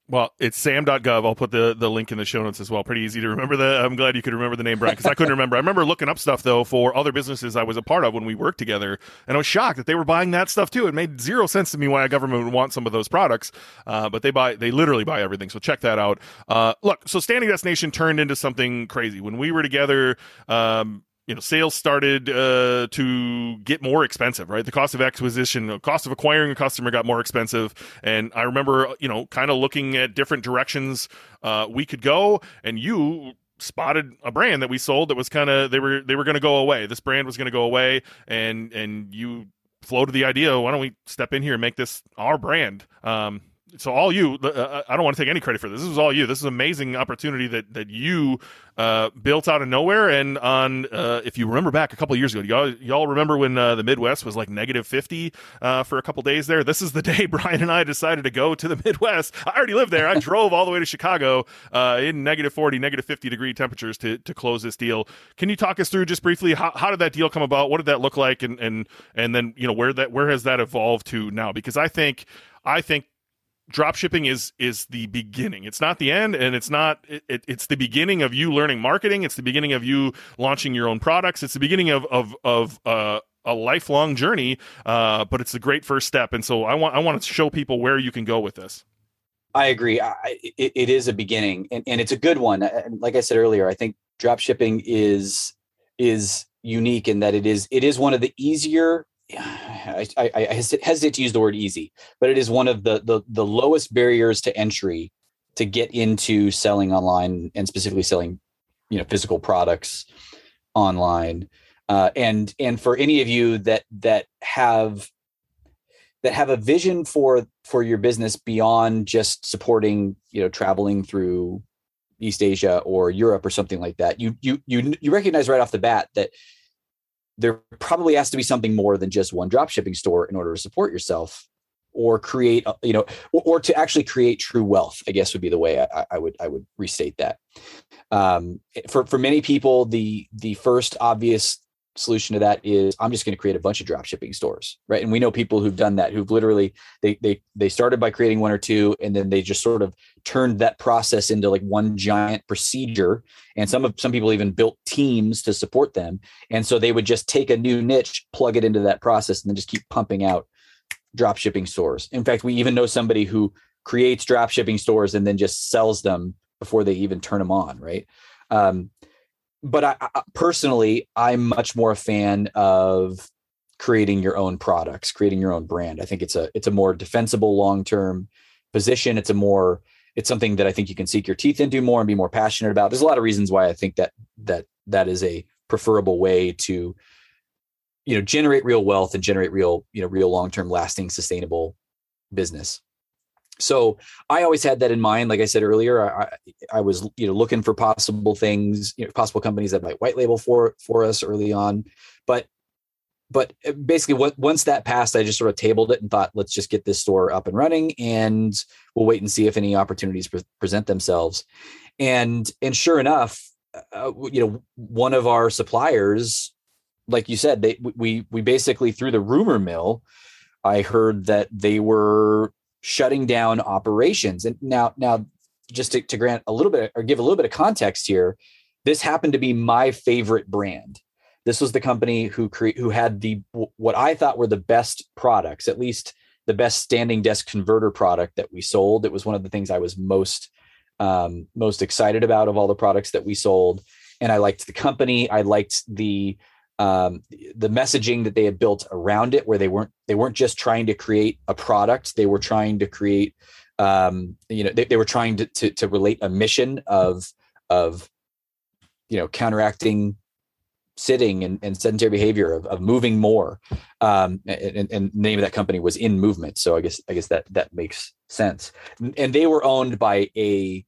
Well, it's sam.gov. I'll put the, the link in the show notes as well. Pretty easy to remember the I'm glad you could remember the name, Brian, because I couldn't remember. I remember looking up stuff though for other businesses I was a part of when we worked together, and I was shocked that they were buying that stuff too. It made zero sense to me why a government would want some of those products, uh, but they buy they literally buy everything. So check that out. Uh, look, so Standing Desk Nation turned into something crazy when we were together. Um, you know sales started uh, to get more expensive right? The cost of acquisition the cost of acquiring a customer got more expensive. And i remember you know kind of looking at different directions uh, we could go. And you spotted a brand that we sold that was kind of they were they were going to go away. This brand was going to go away. And and you floated the idea why don't we step in here and make this our brand? Um, so all you uh, uh, i don't want to take any credit for this. This is all you. This is an amazing opportunity that that you uh, built out of nowhere and on uh, if you remember back a couple years ago y'all, y'all remember when uh, the midwest was like negative 50 uh, for a couple days there? This is the day brian and i decided to go to the midwest. I already lived there. I drove all the way to chicago in negative 40 negative 50 degree temperatures to, to close this deal. Can you talk us through just briefly how, how did that deal come about? What did that look like? And and and then you know where that where has that evolved to now? Because i think I think drop shipping is is the beginning. It's not the end and it's not it, it's the beginning of you learning marketing. It's the beginning of you launching your own products. It's the beginning of of of uh, a lifelong journey uh, but it's a great first step. And so i want i want to show people where you can go with this. I agree. I, it, it is a beginning and, and it's a good one. Like i said earlier i think drop shipping is is unique in that it is it is one of the easier I, I, I, hesitate to use the word easy, but it is one of the, the the lowest barriers to entry to get into selling online and specifically selling, you know, physical products online. Uh, and and for any of you that that have that have a vision for for your business beyond just supporting, you know, traveling through East Asia or Europe or something like that, you you you you recognize right off the bat that there probably has to be something more than just one drop shipping store in order to support yourself or create you know or, or, to actually create true wealth i guess would be the way i, I would i would restate that. Um, for for many people the the first obvious solution to that is I'm just going to create a bunch of drop shipping stores, right? And we know people who've done that, who've literally they they they started by creating one or two, and then they just sort of turned that process into like one giant procedure. And some of some people even built teams to support them, and so they would just take a new niche, plug it into that process, and then just keep pumping out drop shipping stores. In fact, we even know somebody who creates drop shipping stores and then just sells them before they even turn them on, right? Um, but I, I, personally, I'm much more a fan of creating your own products, creating your own brand. I think it's a it's a more defensible long term position. It's a more it's something that I think you can sink your teeth into more and be more passionate about. There's a lot of reasons why I think that that that is a preferable way to you know generate real wealth and generate real you know real long term lasting sustainable business so I always had that in mind. Like I said earlier, I, I was you know looking for possible things, you know, possible companies that might white label for for us early on, but but uh, basically what, once that passed, I just sort of tabled it and thought, let's just get this store up and running, and we'll wait and see if any opportunities pre- present themselves. And and sure enough, uh, you know, one of our suppliers, like you said, they we we basically through the rumor mill, I heard that they were shutting down operations. And now, now, just to, to grant a little bit or give a little bit of context here, this happened to be my favorite brand. This was the company who cre- who had the what I thought were the best products, at least the best standing desk converter product that we sold. It was one of the things I was most um, most excited about of all the products that we sold, and I liked the company. I liked the um, the messaging that they had built around it, where they weren't they weren't just trying to create a product, they were trying to create um, you know they, they were trying to, to, to relate a mission of of you know counteracting sitting and, and sedentary behavior of, of moving more. Um, and, and, the name of that company was InMovement. So i guess i guess that that makes sense. And they were owned by a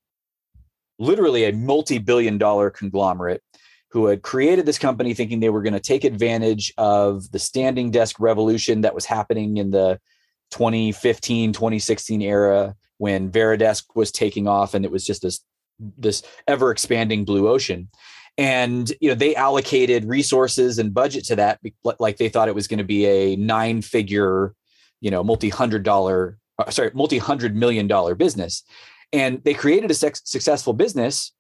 literally a multi-billion dollar conglomerate who had created this company thinking they were going to take advantage of the standing desk revolution that was happening in the 2015 2016 era when Varidesk was taking off and it was just this this ever expanding blue ocean. And you know they allocated resources and budget to that like they thought it was going to be a nine figure you know multi hundred dollar uh, sorry multi hundred million dollar business. And they created a successful business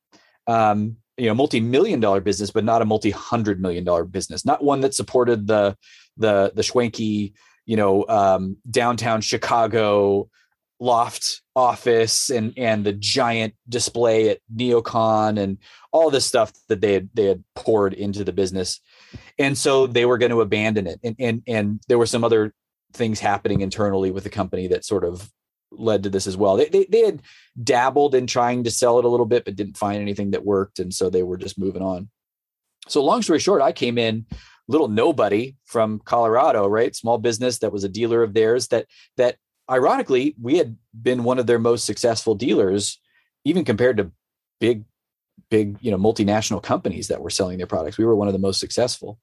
um, you know multi-million dollar business but not a multi-hundred million dollar business not one that supported the the the schwanky you know um, downtown chicago loft office and and the giant display at neocon and all this stuff that they had they had poured into the business. And so they were going to abandon it. And and and there were some other things happening internally with the company that sort of led to this as well. They, they, they had dabbled in trying to sell it a little bit, but didn't find anything that worked. And so they were just moving on. So long story short, I came in little nobody from Colorado, right? Small business that was a dealer of theirs that, that ironically, we had been one of their most successful dealers, even compared to big, big, you know, multinational companies that were selling their products. We were one of the most successful.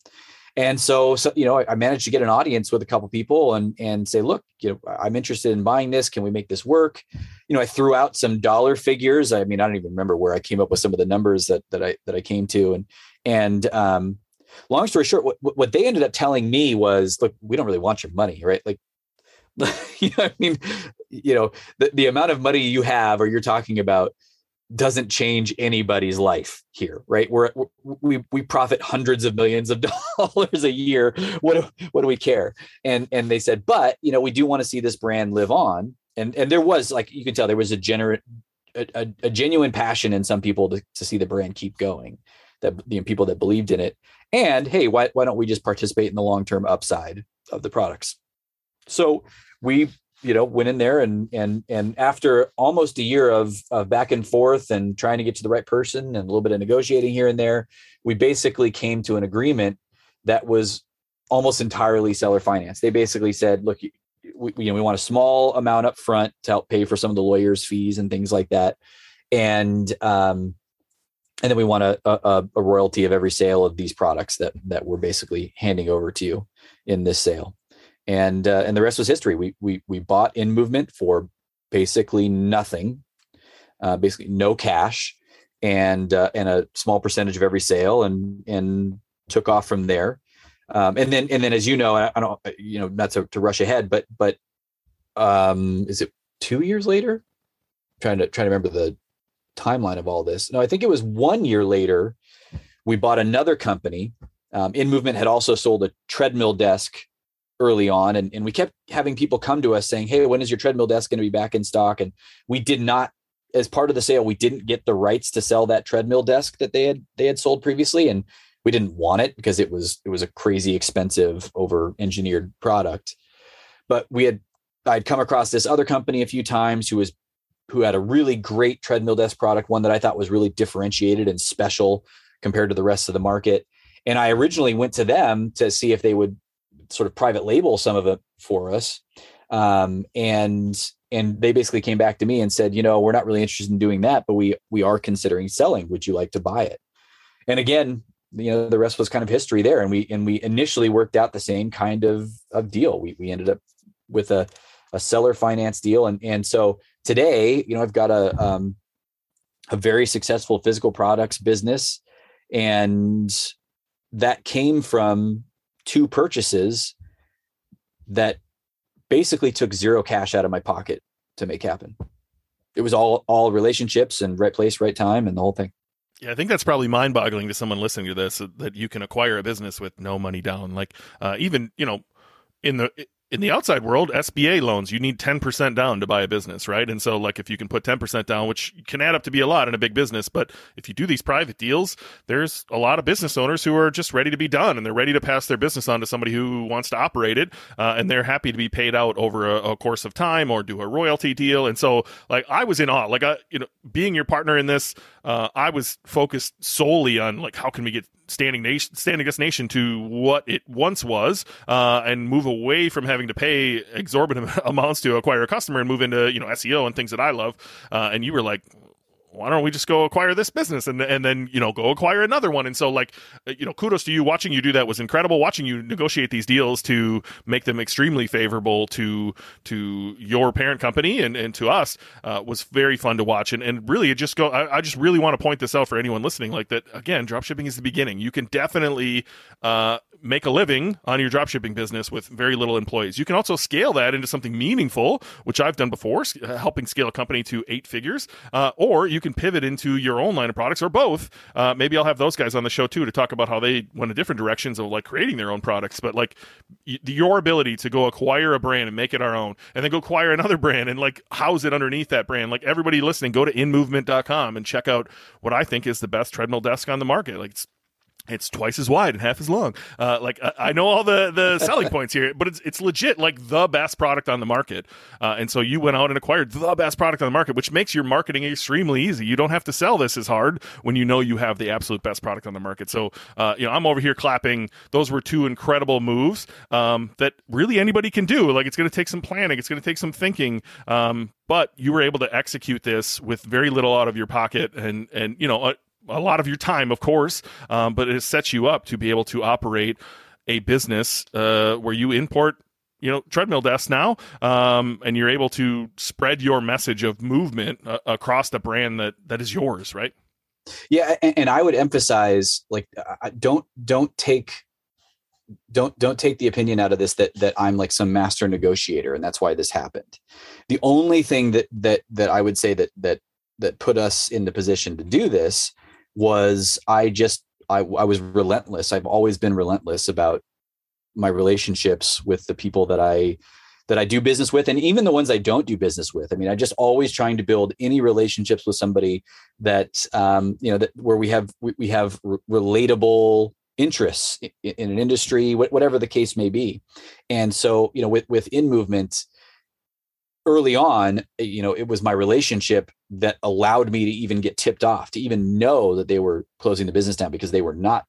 And so, so you know, I, I managed to get an audience with a couple people and and say, look, you know, I'm interested in buying this. Can we make this work? You know, I threw out some dollar figures. I mean, I don't even remember where I came up with some of the numbers that that I that I came to. And and um, long story short, what what they ended up telling me was, look, we don't really want your money, right? Like you know, I mean, you know, the, the amount of money you have or you're talking about doesn't change anybody's life here, right? We're, we we profit hundreds of millions of dollars a year. What do, what do we care? And and they said, but you know, we do want to see this brand live on. And and there was like you could tell there was a a, a, a, genuine passion in some people to, to see the brand keep going. That you know, people that believed in it. And hey, why why don't we just participate in the long term upside of the products? So we you know went in there and and and after almost a year of, of back and forth and trying to get to the right person and a little bit of negotiating here and there we basically came to an agreement that was almost entirely seller finance. They basically said look we, you know we want a small amount up front to help pay for some of the lawyers fees and things like that. And um and then we want a, a, a royalty of every sale of these products that that we're basically handing over to you in this sale and uh, and the rest was history. We we we bought InMovement for basically nothing, uh, basically no cash, and uh, and a small percentage of every sale, and and took off from there. Um, and then, and then, as you know, I, I don't, you know, not to, to rush ahead, but, but, um, is it two years later? I'm trying to trying to remember the timeline of all this. No, I think it was one year later. We bought another company. Um, InMovement had also sold a treadmill desk early on, and, and we kept having people come to us saying, "Hey, when is your treadmill desk going to be back in stock?" And we did not as part of the sale, we didn't get the rights to sell that treadmill desk that they had they had sold previously, and we didn't want it because it was it was a crazy expensive, over engineered product. But we had I'd come across this other company a few times who was who had a really great treadmill desk product, one that I thought was really differentiated and special compared to the rest of the market. And I originally went to them to see if they would sort of private label some of it for us. Um, and and they basically came back to me and said, you know, we're not really interested in doing that, but we we are considering selling. Would you like to buy it? And again, you know, the rest was kind of history there. And we and we initially worked out the same kind of of deal. We we ended up with a a seller finance deal, and and so today, you know, I've got a um, a very successful physical products business, and that came from two purchases that basically took zero cash out of my pocket to make happen. It was all all relationships and right place, right time, and the whole thing. Yeah, I think that's probably mind-boggling to someone listening to this that you can acquire a business with no money down. Like uh, even you know in the in the outside world, SBA loans, you need 10% down to buy a business, right? And so, like, if you can put 10% down, which can add up to be a lot in a big business, but if you do these private deals, there's a lot of business owners who are just ready to be done and they're ready to pass their business on to somebody who wants to operate it. Uh, and they're happy to be paid out over a, a, course of time or do a royalty deal. And so, like, I was in awe. Like, I, you know, being your partner in this, uh, I was focused solely on, like, how can we get standing nation, standing desk nation to what it once was, uh, and move away from having to pay exorbitant amounts to acquire a customer and move into you know SEO and things that I love. Uh, and you were like, why don't we just go acquire this business and and then you know go acquire another one and so like uh, you know kudos to you watching you do that was incredible watching you negotiate these deals to make them extremely favorable to to your parent company and and to us uh, was very fun to watch and and really it just go I, I just really want to point this out for anyone listening like that again dropshipping is the beginning you can definitely uh, make a living on your dropshipping business with very little employees. You can also scale that into something meaningful, which I've done before, helping scale a company to eight figures. Uh, or you can pivot into your own line of products, or both. Uh, maybe I'll have those guys on the show too to talk about how they went in different directions of like creating their own products. But like y- your ability to go acquire a brand and make it our own, and then go acquire another brand and like house it underneath that brand. Like everybody listening, go to inmovement.com and check out what I think is the best treadmill desk on the market. Like it's it's twice as wide and half as long. Uh, like I, know all the the selling points here, but it's it's legit like the best product on the market. Uh, and so you went out and acquired the best product on the market, which makes your marketing extremely easy. You don't have to sell this as hard when you know you have the absolute best product on the market. So uh, you know I'm over here clapping. Those were two incredible moves um, that really anybody can do. Like it's going to take some planning, it's going to take some thinking. Um, but you were able to execute this with very little out of your pocket and and you know a lot of your time, of course, um, but it sets you up to be able to operate a business uh, where you import you know treadmill desks now um, and you're able to spread your message of movement uh, across the brand that that is yours right? Yeah and, and i would emphasize like don't don't take don't don't take the opinion out of this that that i'm like some master negotiator and that's why this happened. The only thing that that that i would say that that that put us in the position to do this was I just I, I was relentless. I've always been relentless about my relationships with the people that I that I do business with and even the ones I don't do business with. I mean, I just always trying to build any relationships with somebody that um, you know that where we have we, we have relatable interests in, in, an industry, whatever the case may be. And so, you know, with with InMovement, early on, eh, you know, it was my relationship that allowed me to even get tipped off, to even know that they were closing the business down because they were not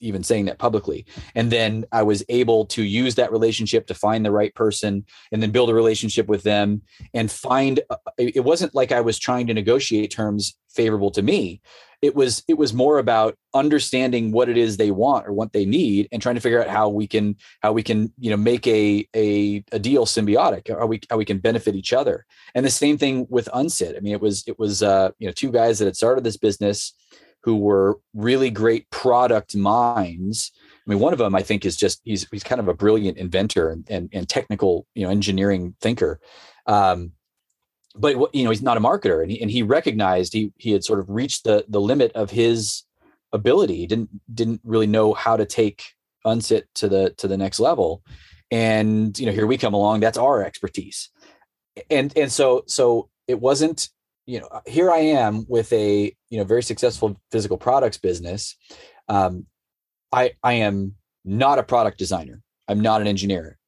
even saying that publicly. And then I was able to use that relationship to find the right person and then build a relationship with them and find uh, it wasn't like I was trying to negotiate terms favorable to me it was it was more about understanding what it is they want or what they need and trying to figure out how we can how we can you know make a a, a deal symbiotic how we how we can benefit each other and the same thing with unsit i mean it was it was uh you know two guys that had started this business who were really great product minds. I mean, one of them I think is just he's he's kind of a brilliant inventor and and, and technical you know engineering thinker. Um, but you know he's not a marketer and he, and he recognized he he had sort of reached the the limit of his ability. He didn't didn't really know how to take unsit to the to the next level. And you know here we come along that's our expertise. And and so so it wasn't you know here i am with a you know very successful physical products business. Um i i am not a product designer. I'm not an engineer.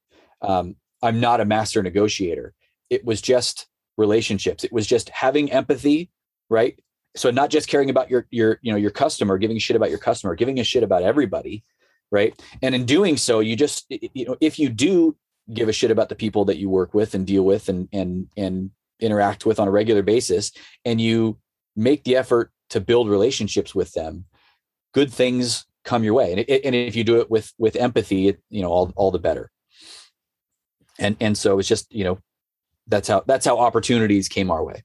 Um i'm not a master negotiator. It was just relationships. It was just having empathy right? So not just caring about your your you know your customer giving a shit about your customer giving a shit about everybody right? And in doing so you just you know if you do give a shit about the people that you work with and deal with and and and interact with on a regular basis and you make the effort to build relationships with them good things come your way. And, it, and if you do it with with empathy you know all, all the better. And and so it's just you know that's how that's how opportunities came our way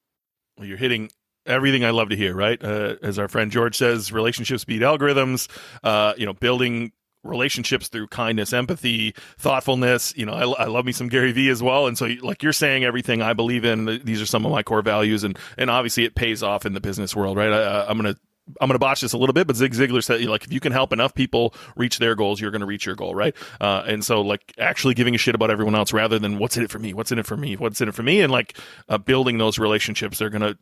well, you're hitting everything I love to hear, right? Uh, as our friend George says, relationships beat algorithms. Uh, you know, building relationships through kindness, empathy, thoughtfulness. You know, I, I, love me some Gary Vee as well. And so, like you're saying, everything I believe in, these are some of my core values, and and obviously it pays off in the business world, right? I, I'm gonna. I'm going to botch this a little bit, but Zig Ziglar said, like, if you can help enough people reach their goals, you're going to reach your goal, right? Uh, and so, like, actually giving a shit about everyone else rather than what's in it for me, what's in it for me, what's in it for me, and like uh, building those relationships, they're going to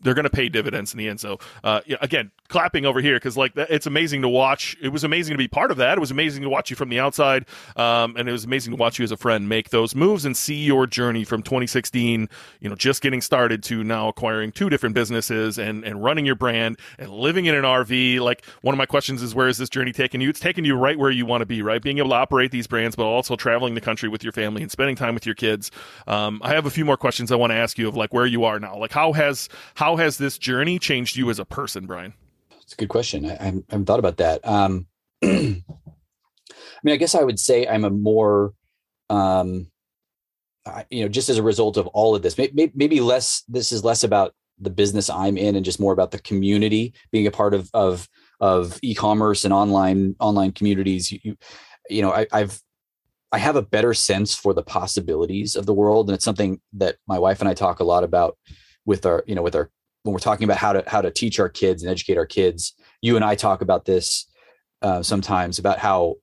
they're going to pay dividends in the end. So, uh, yeah, again, clapping over here because like it's amazing to watch. It was amazing to be part of that. It was amazing to watch you from the outside, um, and it was amazing to watch you as a friend make those moves and see your journey from 2016, you know, just getting started to now acquiring two different businesses and and running your brand and living in an RV. Like one of my questions is, where is this journey taking you? It's taking you right where you want to be, right? Being able to operate these brands, but also traveling the country with your family and spending time with your kids. Um, I have a few more questions I want to ask you of like where you are now. Like how has how has this journey changed you as a person, Brian? It's a good question. I, I, haven't thought about that. Um, I mean, I guess I would say I'm a more, um, I, you know, just as a result of all of this, maybe, maybe less. This is less about the business I'm in, and just more about the community, being a part of of of e-commerce and online online communities. You, you, you know, I, I've I have a better sense for the possibilities of the world, and it's something that my wife and I talk a lot about with our, you know, with our when we're talking about how to how to teach our kids and educate our kids you and i talk about this uh, sometimes about how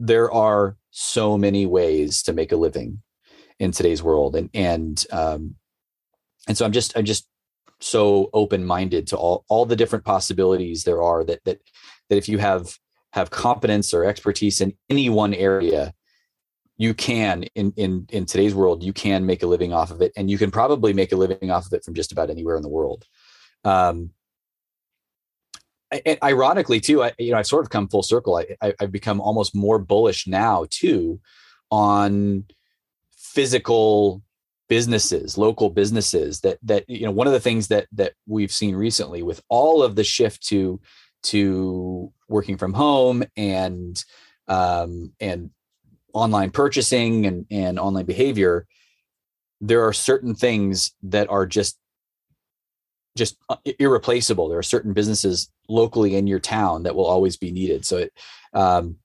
there are so many ways to make a living in today's world. And and um and so i'm just i'm just so open minded to all all the different possibilities there are that that that if you have have competence or expertise in any one area you can in in in today's world you can make a living off of it and you can probably make a living off of it from just about anywhere in the world. Um and ironically too i you know i've sort of come full circle. I, I i've become almost more bullish now too on physical businesses local businesses that that you know one of the things that that we've seen recently with all of the shift to to working from home and um and online purchasing and, and online behavior, there are certain things that are just just uh, irreplaceable. There are certain businesses locally in your town that will always be needed. So, it, um,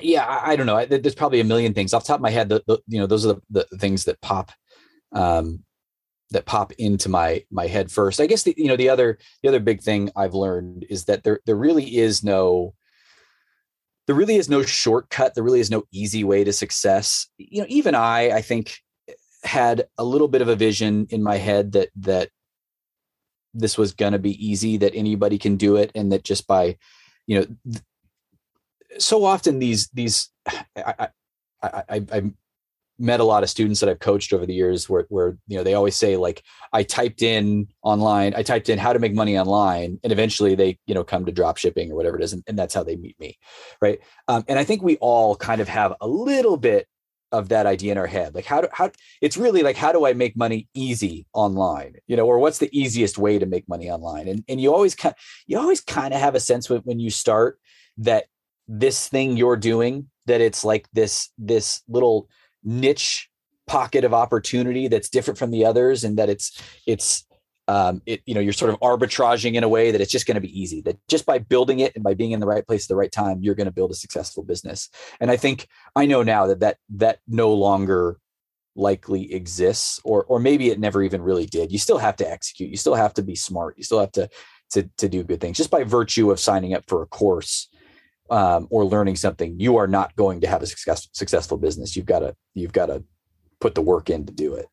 yeah, I, I, don't know. There's probably a million things off top of my head. The, the you know those are the, the things that pop um, that pop into my my head first. I guess the you know the other the other big thing I've learned is that there there really is no there really is no shortcut. There really is no easy way to success. You know, even I, I think, had a little bit of a vision in my head that that this was going to be easy, that anybody can do it, and that just by, you know, th- so often these these I, I, I, I met a lot of students that I've coached over the years where, where, you know, they always say like, I typed in online, I typed in how to make money online and eventually they, you know, come to drop shipping or whatever it is. And, and that's how they meet me. Right. Um, and I think we all kind of have a little bit of that idea in our head. Like how do, how it's really like, how do I make money easy online, you know, or what's the easiest way to make money online? And, and you always kind you always kind of have a sense when, when you start that this thing you're doing, that it's like this, this little, niche pocket of opportunity that's different from the others and that it's it's um, it you know you're sort of arbitraging in a way that it's just going to be easy that just by building it and by being in the right place at the right time you're going to build a successful business. And i think i know now that that that no longer likely exists or or maybe it never even really did. You still have to execute. You still have to be smart. You still have to to to do good things just by virtue of signing up for a course um, or learning something you are not going to have a success, successful business you've got to you've got to put the work in to do it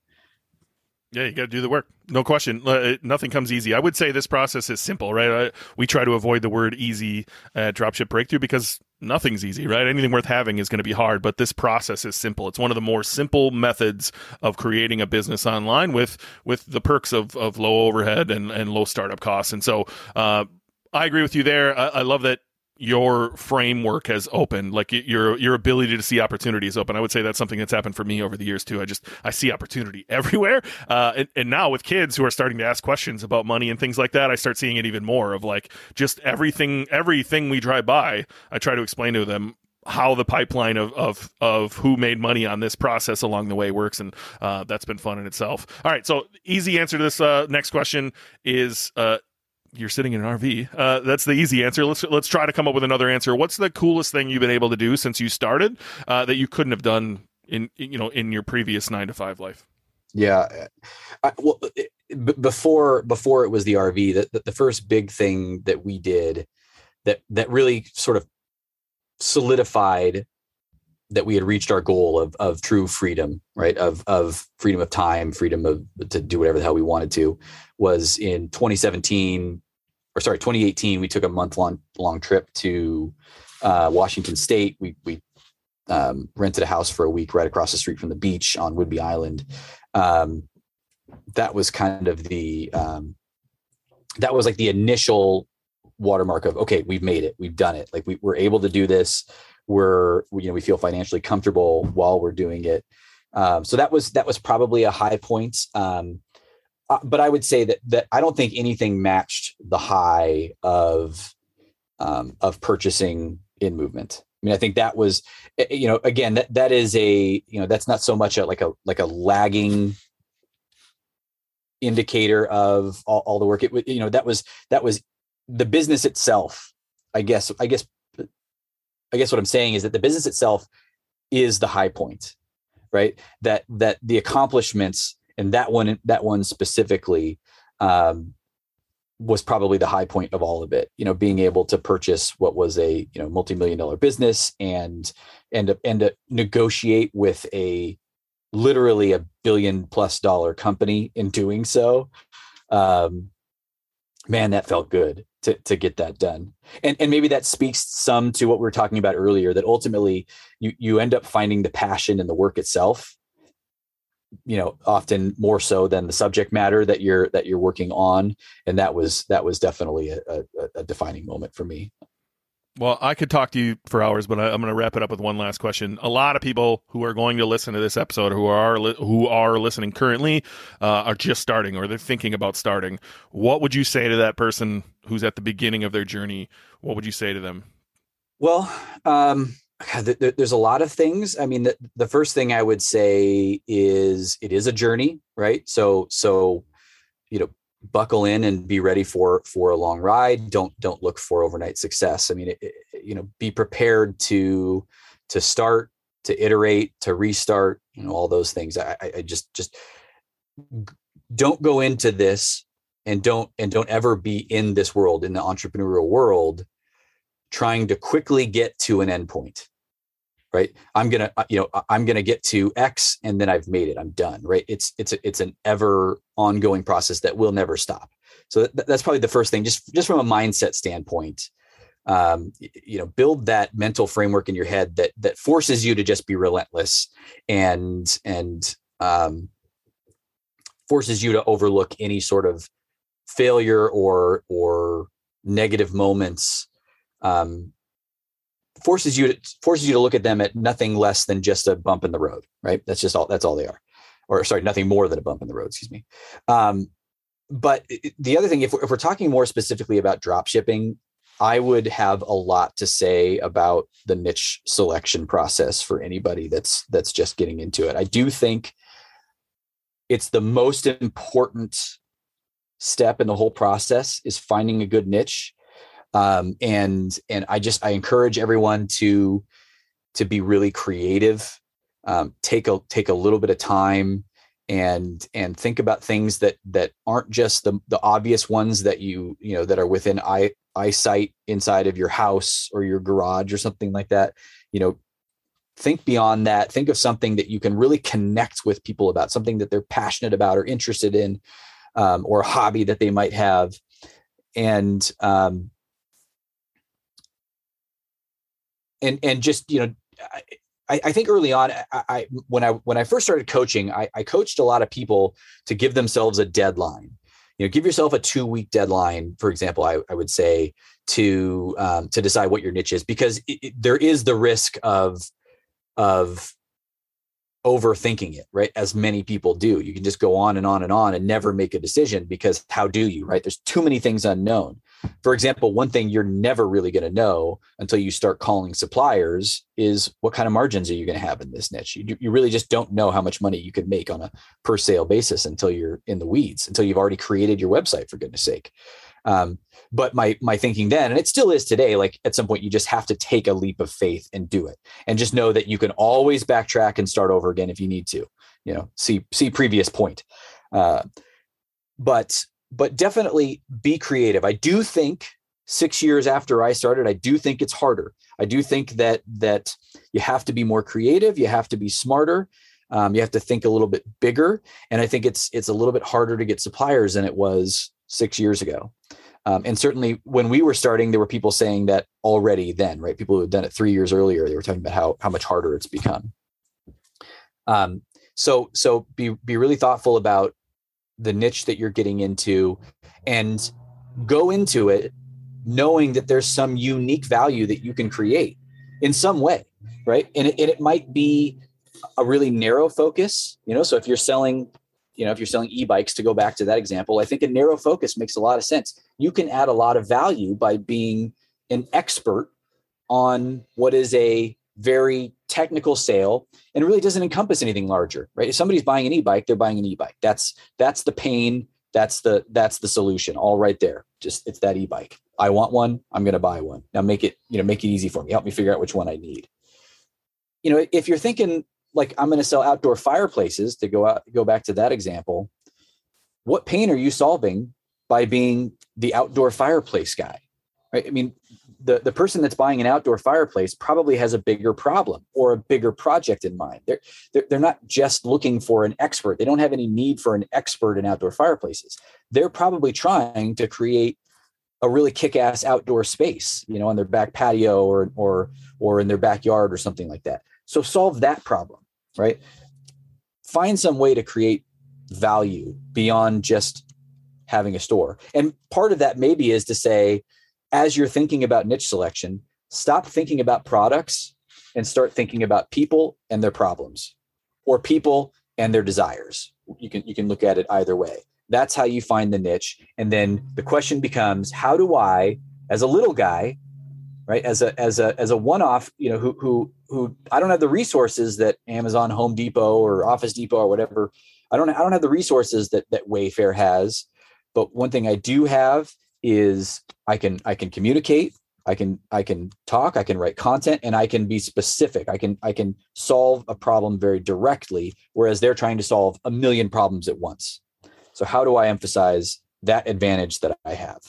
yeah, you got to do the work. No question. Uh, nothing comes easy. I would say this process is simple, right? we try to avoid the word easy at Dropship Breakthru because nothing's easy, right? Anything worth having is going to be hard, but this process is simple. It's one of the more simple methods of creating a business online with with the perks of of low overhead and and low startup costs. And so, uh, I agree with you there. I, I love that your framework has opened like your your ability to see opportunities open. I would say that's something that's happened for me over the years too. I just i see opportunity everywhere. Uh, and, and now with kids who are starting to ask questions about money and things like that i start seeing it even more of like just everything everything we drive by i try to explain to them how the pipeline of, of of who made money on this process along the way works and uh, that's been fun in itself. All right so easy answer to this uh, next question is uh, you're sitting in an RV. Uh, that's the easy answer. Let's let's try to come up with another answer. What's the coolest thing you've been able to do since you started uh, that you couldn't have done in you know in your previous nine to five life? Yeah, I, well, it, before before it was the RV, the, the first big thing that we did that that really sort of solidified that we had reached our goal of of true freedom, right? Of of freedom of time, freedom of to do whatever the hell we wanted to, was in 2017 or sorry 2018. We took a month long long trip to uh, Washington State. We we um, rented a house for a week right across the street from the beach on Whidbey Island. Um, that was kind of the um, that was like the initial watermark of okay, we've made it, we've done it. Like we, we're able to do this we're you know we feel financially comfortable while we're doing it um, so that was that was probably a high point um, uh, but i would say that that i don't think anything matched the high of um, of purchasing InMovement i mean i think that was eh, eh, you know again that that is a you know that's not so much a like a like a lagging indicator of all, all the work it you know that was that was the business itself i guess i guess I guess what I'm saying is that the business itself is the high point, right? That that the accomplishments and that one that one specifically um, was probably the high point of all of it. You know, being able to purchase what was a you know multi-million dollar business and and up and to negotiate with a literally a billion plus dollar company in doing so. Um, man, that felt good to, to get that done. And, and maybe that speaks some to what we were talking about earlier, that ultimately you, you end up finding the passion in the work itself, you know, often more so than the subject matter that you're, that you're working on. And that was, that was definitely a, a, a defining moment for me. Well, I could talk to you for hours, but I, am going to wrap it up with one last question. A lot of people who are going to listen to this episode, who are who are listening currently, uh, are just starting or they're thinking about starting. What would you say to that person who's at the beginning of their journey? What would you say to them? Well, um, there's a lot of things. I mean, the, the first thing I would say is it is a journey, right? So, so you know, buckle in and be ready for for a long ride don't don't look for overnight success i mean it, it, you know be prepared to to start to iterate to restart you know all those things i i just just don't go into this and don't and don't ever be in this world in the entrepreneurial world trying to quickly get to an endpoint right? I'm gonna uh, you know i'm gonna get to x and then i've made it. I'm done right? It's it's a, it's an ever ongoing process that will never stop. So that's probably the first thing just just from a mindset standpoint um, you know build that mental framework in your head that that forces you to just be relentless and and um, forces you to overlook any sort of failure or or negative moments um, forces you to forces you to look at them at nothing less than just a bump in the road, right? That's just all. That's all they are, or sorry, nothing more than a bump in the road. Excuse me. Um, but the other thing, if if we're talking more specifically about drop shipping, I would have a lot to say about the niche selection process for anybody that's that's just getting into it. I do think it's the most important step in the whole process is finding a good niche um, and and i just i encourage everyone to to be really creative. Um, take a take a little bit of time and and think about things that that aren't just the the obvious ones that you you know that are within eye eyesight inside of your house or your garage or something like that. You know think beyond that. Think of something that you can really connect with people about something that they're passionate about or interested in um, or a hobby that they might have. And um, and and just you know I, I, think early on, I, I, when I when I first started coaching, I, I coached a lot of people to give themselves a deadline. You know, give yourself a two week deadline, for example. I, I would say to um, to decide what your niche is, because it, it, there is the risk of of overthinking it, right? As many people do. You can just go on and on and on and never make a decision because how do you, right? There's too many things unknown. For example, one thing you're never really going to know until you start calling suppliers is what kind of margins are you going to have in this niche? You, you really just don't know how much money you could make on a per sale basis until you're in the weeds, until you've already created your website, for goodness sake. Um, but my my thinking then, and it still is today, like at some point you just have to take a leap of faith and do it, and just know that you can always backtrack and start over again if you need to. You know, see see previous point. Uh, but but definitely be creative. I do think six years after I started, I do think it's harder. I do think that that you have to be more creative. You have to be smarter. Um, you have to think a little bit bigger, and I think it's it's a little bit harder to get suppliers than it was six years ago. Um, and certainly when we were starting, there were people saying that already then, right? People who had done it three years earlier, they were talking about how how much harder it's become. Um, so so be be really thoughtful about the niche that you're getting into, and go into it knowing that there's some unique value that you can create in some way, right? And it, and it might be a really narrow focus, you know. So if you're selling you know if you're selling e-bikes to go back to that example i think a narrow focus makes a lot of sense. You can add a lot of value by being an expert on what is a very technical sale and really doesn't encompass anything larger right? If somebody's buying an e-bike they're buying an e-bike. That's that's the pain that's the that's the solution all right there. Just it's that e-bike. I want one i'm going to buy one. Now make it you know make it easy for me. Help me figure out which one i need. You know if you're thinking like I'm going to sell outdoor fireplaces to go out go back to that example. What pain are you solving by being the outdoor fireplace guy? Right? I mean, the, the person that's buying an outdoor fireplace probably has a bigger problem or a bigger project in mind. They're, they're, they're not just looking for an expert. They don't have any need for an expert in outdoor fireplaces. They're probably trying to create a really kick-ass outdoor space, you know, on their back patio or or or in their backyard or something like that. So solve that problem right? Find some way to create value beyond just having a store. And part of that maybe is to say, as you're thinking about niche selection, stop thinking about products and start thinking about people and their problems or people and their desires. You can you can look at it either way. That's how you find the niche. And then the question becomes, how do I, as a little guy, right? As a as a as a one-off you know who who who i don't have the resources that amazon home depot or office depot or whatever. I don't i don't have the resources that that wayfair has. But one thing i do have is i can i can communicate i can i can talk i can write content and i can be specific. I can i can solve a problem very directly whereas they're trying to solve a million problems at once. So how do i emphasize that advantage that i have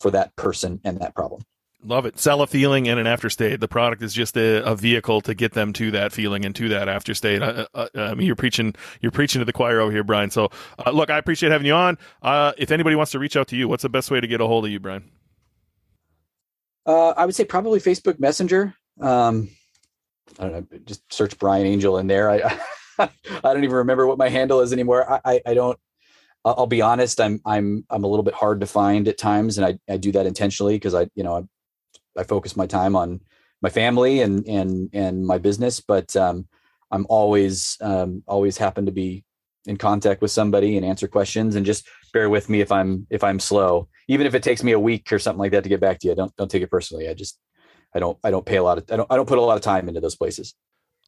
for that person and that problem Love it. Sell a feeling and an after state. The product is just a, a, vehicle to get them to that feeling and to that after state. I, I, I mean, you're preaching, you're preaching to the choir over here, Brian. So, uh, look, I appreciate having you on. Uh, if anybody wants to reach out to you, what's the best way to get a hold of you, Brian? Uh, I would say probably Facebook Messenger. Um, I don't know. Just search Brian Angel in there. I, I don't even remember what my handle is anymore. I, I, I don't. I'll be honest. I'm I'm I'm a little bit hard to find at times, and I, I do that intentionally because I you know I'm I focus my time on my family and and and my business, but um, I'm always um, always happen to be in contact with somebody and answer questions and just bear with me if I'm if I'm slow, even if it takes me a week or something like that to get back to you. Don't don't take it personally. I just I don't I don't pay a lot of I don't I don't put a lot of time into those places.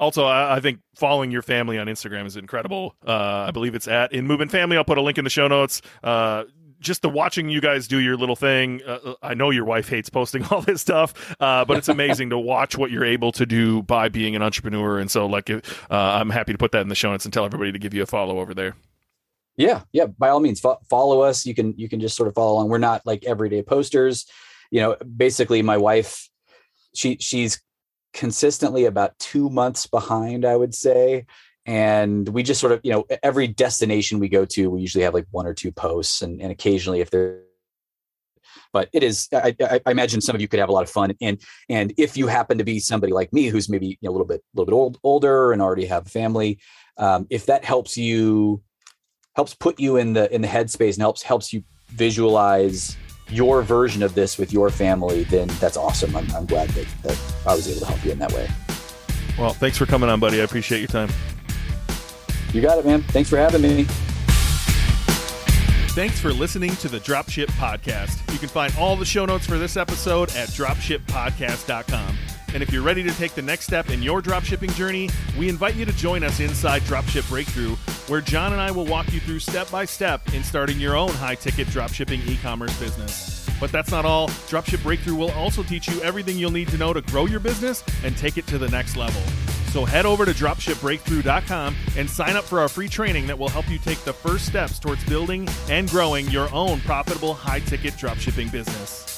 Also, I, think following your family on Instagram is incredible. Uh, I believe it's at InMovement Family. I'll put a link in the show notes. Uh, just the watching you guys do your little thing. Uh, uh I know your wife hates posting all this stuff, uh, but it's amazing to watch what you're able to do by being an entrepreneur. And so, like, uh, I'm happy to put that in the show notes and tell everybody to give you a follow over there. Yeah, yeah. By all means, fo- follow us. You can you can just sort of follow along. We're not like everyday posters. You know, basically, my wife, she she's consistently about two months behind, I would say. And we just sort of, you know, every destination we go to, we usually have like one or two posts, and, and occasionally if there but it is I, I, imagine some of you could have a lot of fun and and if you happen to be somebody like me who's maybe you know, a little bit a little bit old, older and already have a family um, if that helps you helps put you in the in the headspace and helps helps you visualize your version of this with your family, then that's awesome. I'm, I'm glad that, that I was able to help you in that way. Well, thanks for coming on, buddy. I appreciate your time. You got it, man. Thanks for having me. Thanks for listening to the Dropship Podcast. You can find all the show notes for this episode at dropshippodcast.com. And if you're ready to take the next step in your dropshipping journey, we invite you to join us inside Dropship Breakthru, where Jon and I will walk you through step by step in starting your own high ticket dropshipping e commerce business. But that's not all. Dropship Breakthru will also teach you everything you'll need to know to grow your business and take it to the next level. So head over to dropshipbreakthru.com and sign up for our free training that will help you take the first steps towards building and growing your own profitable high ticket dropshipping business.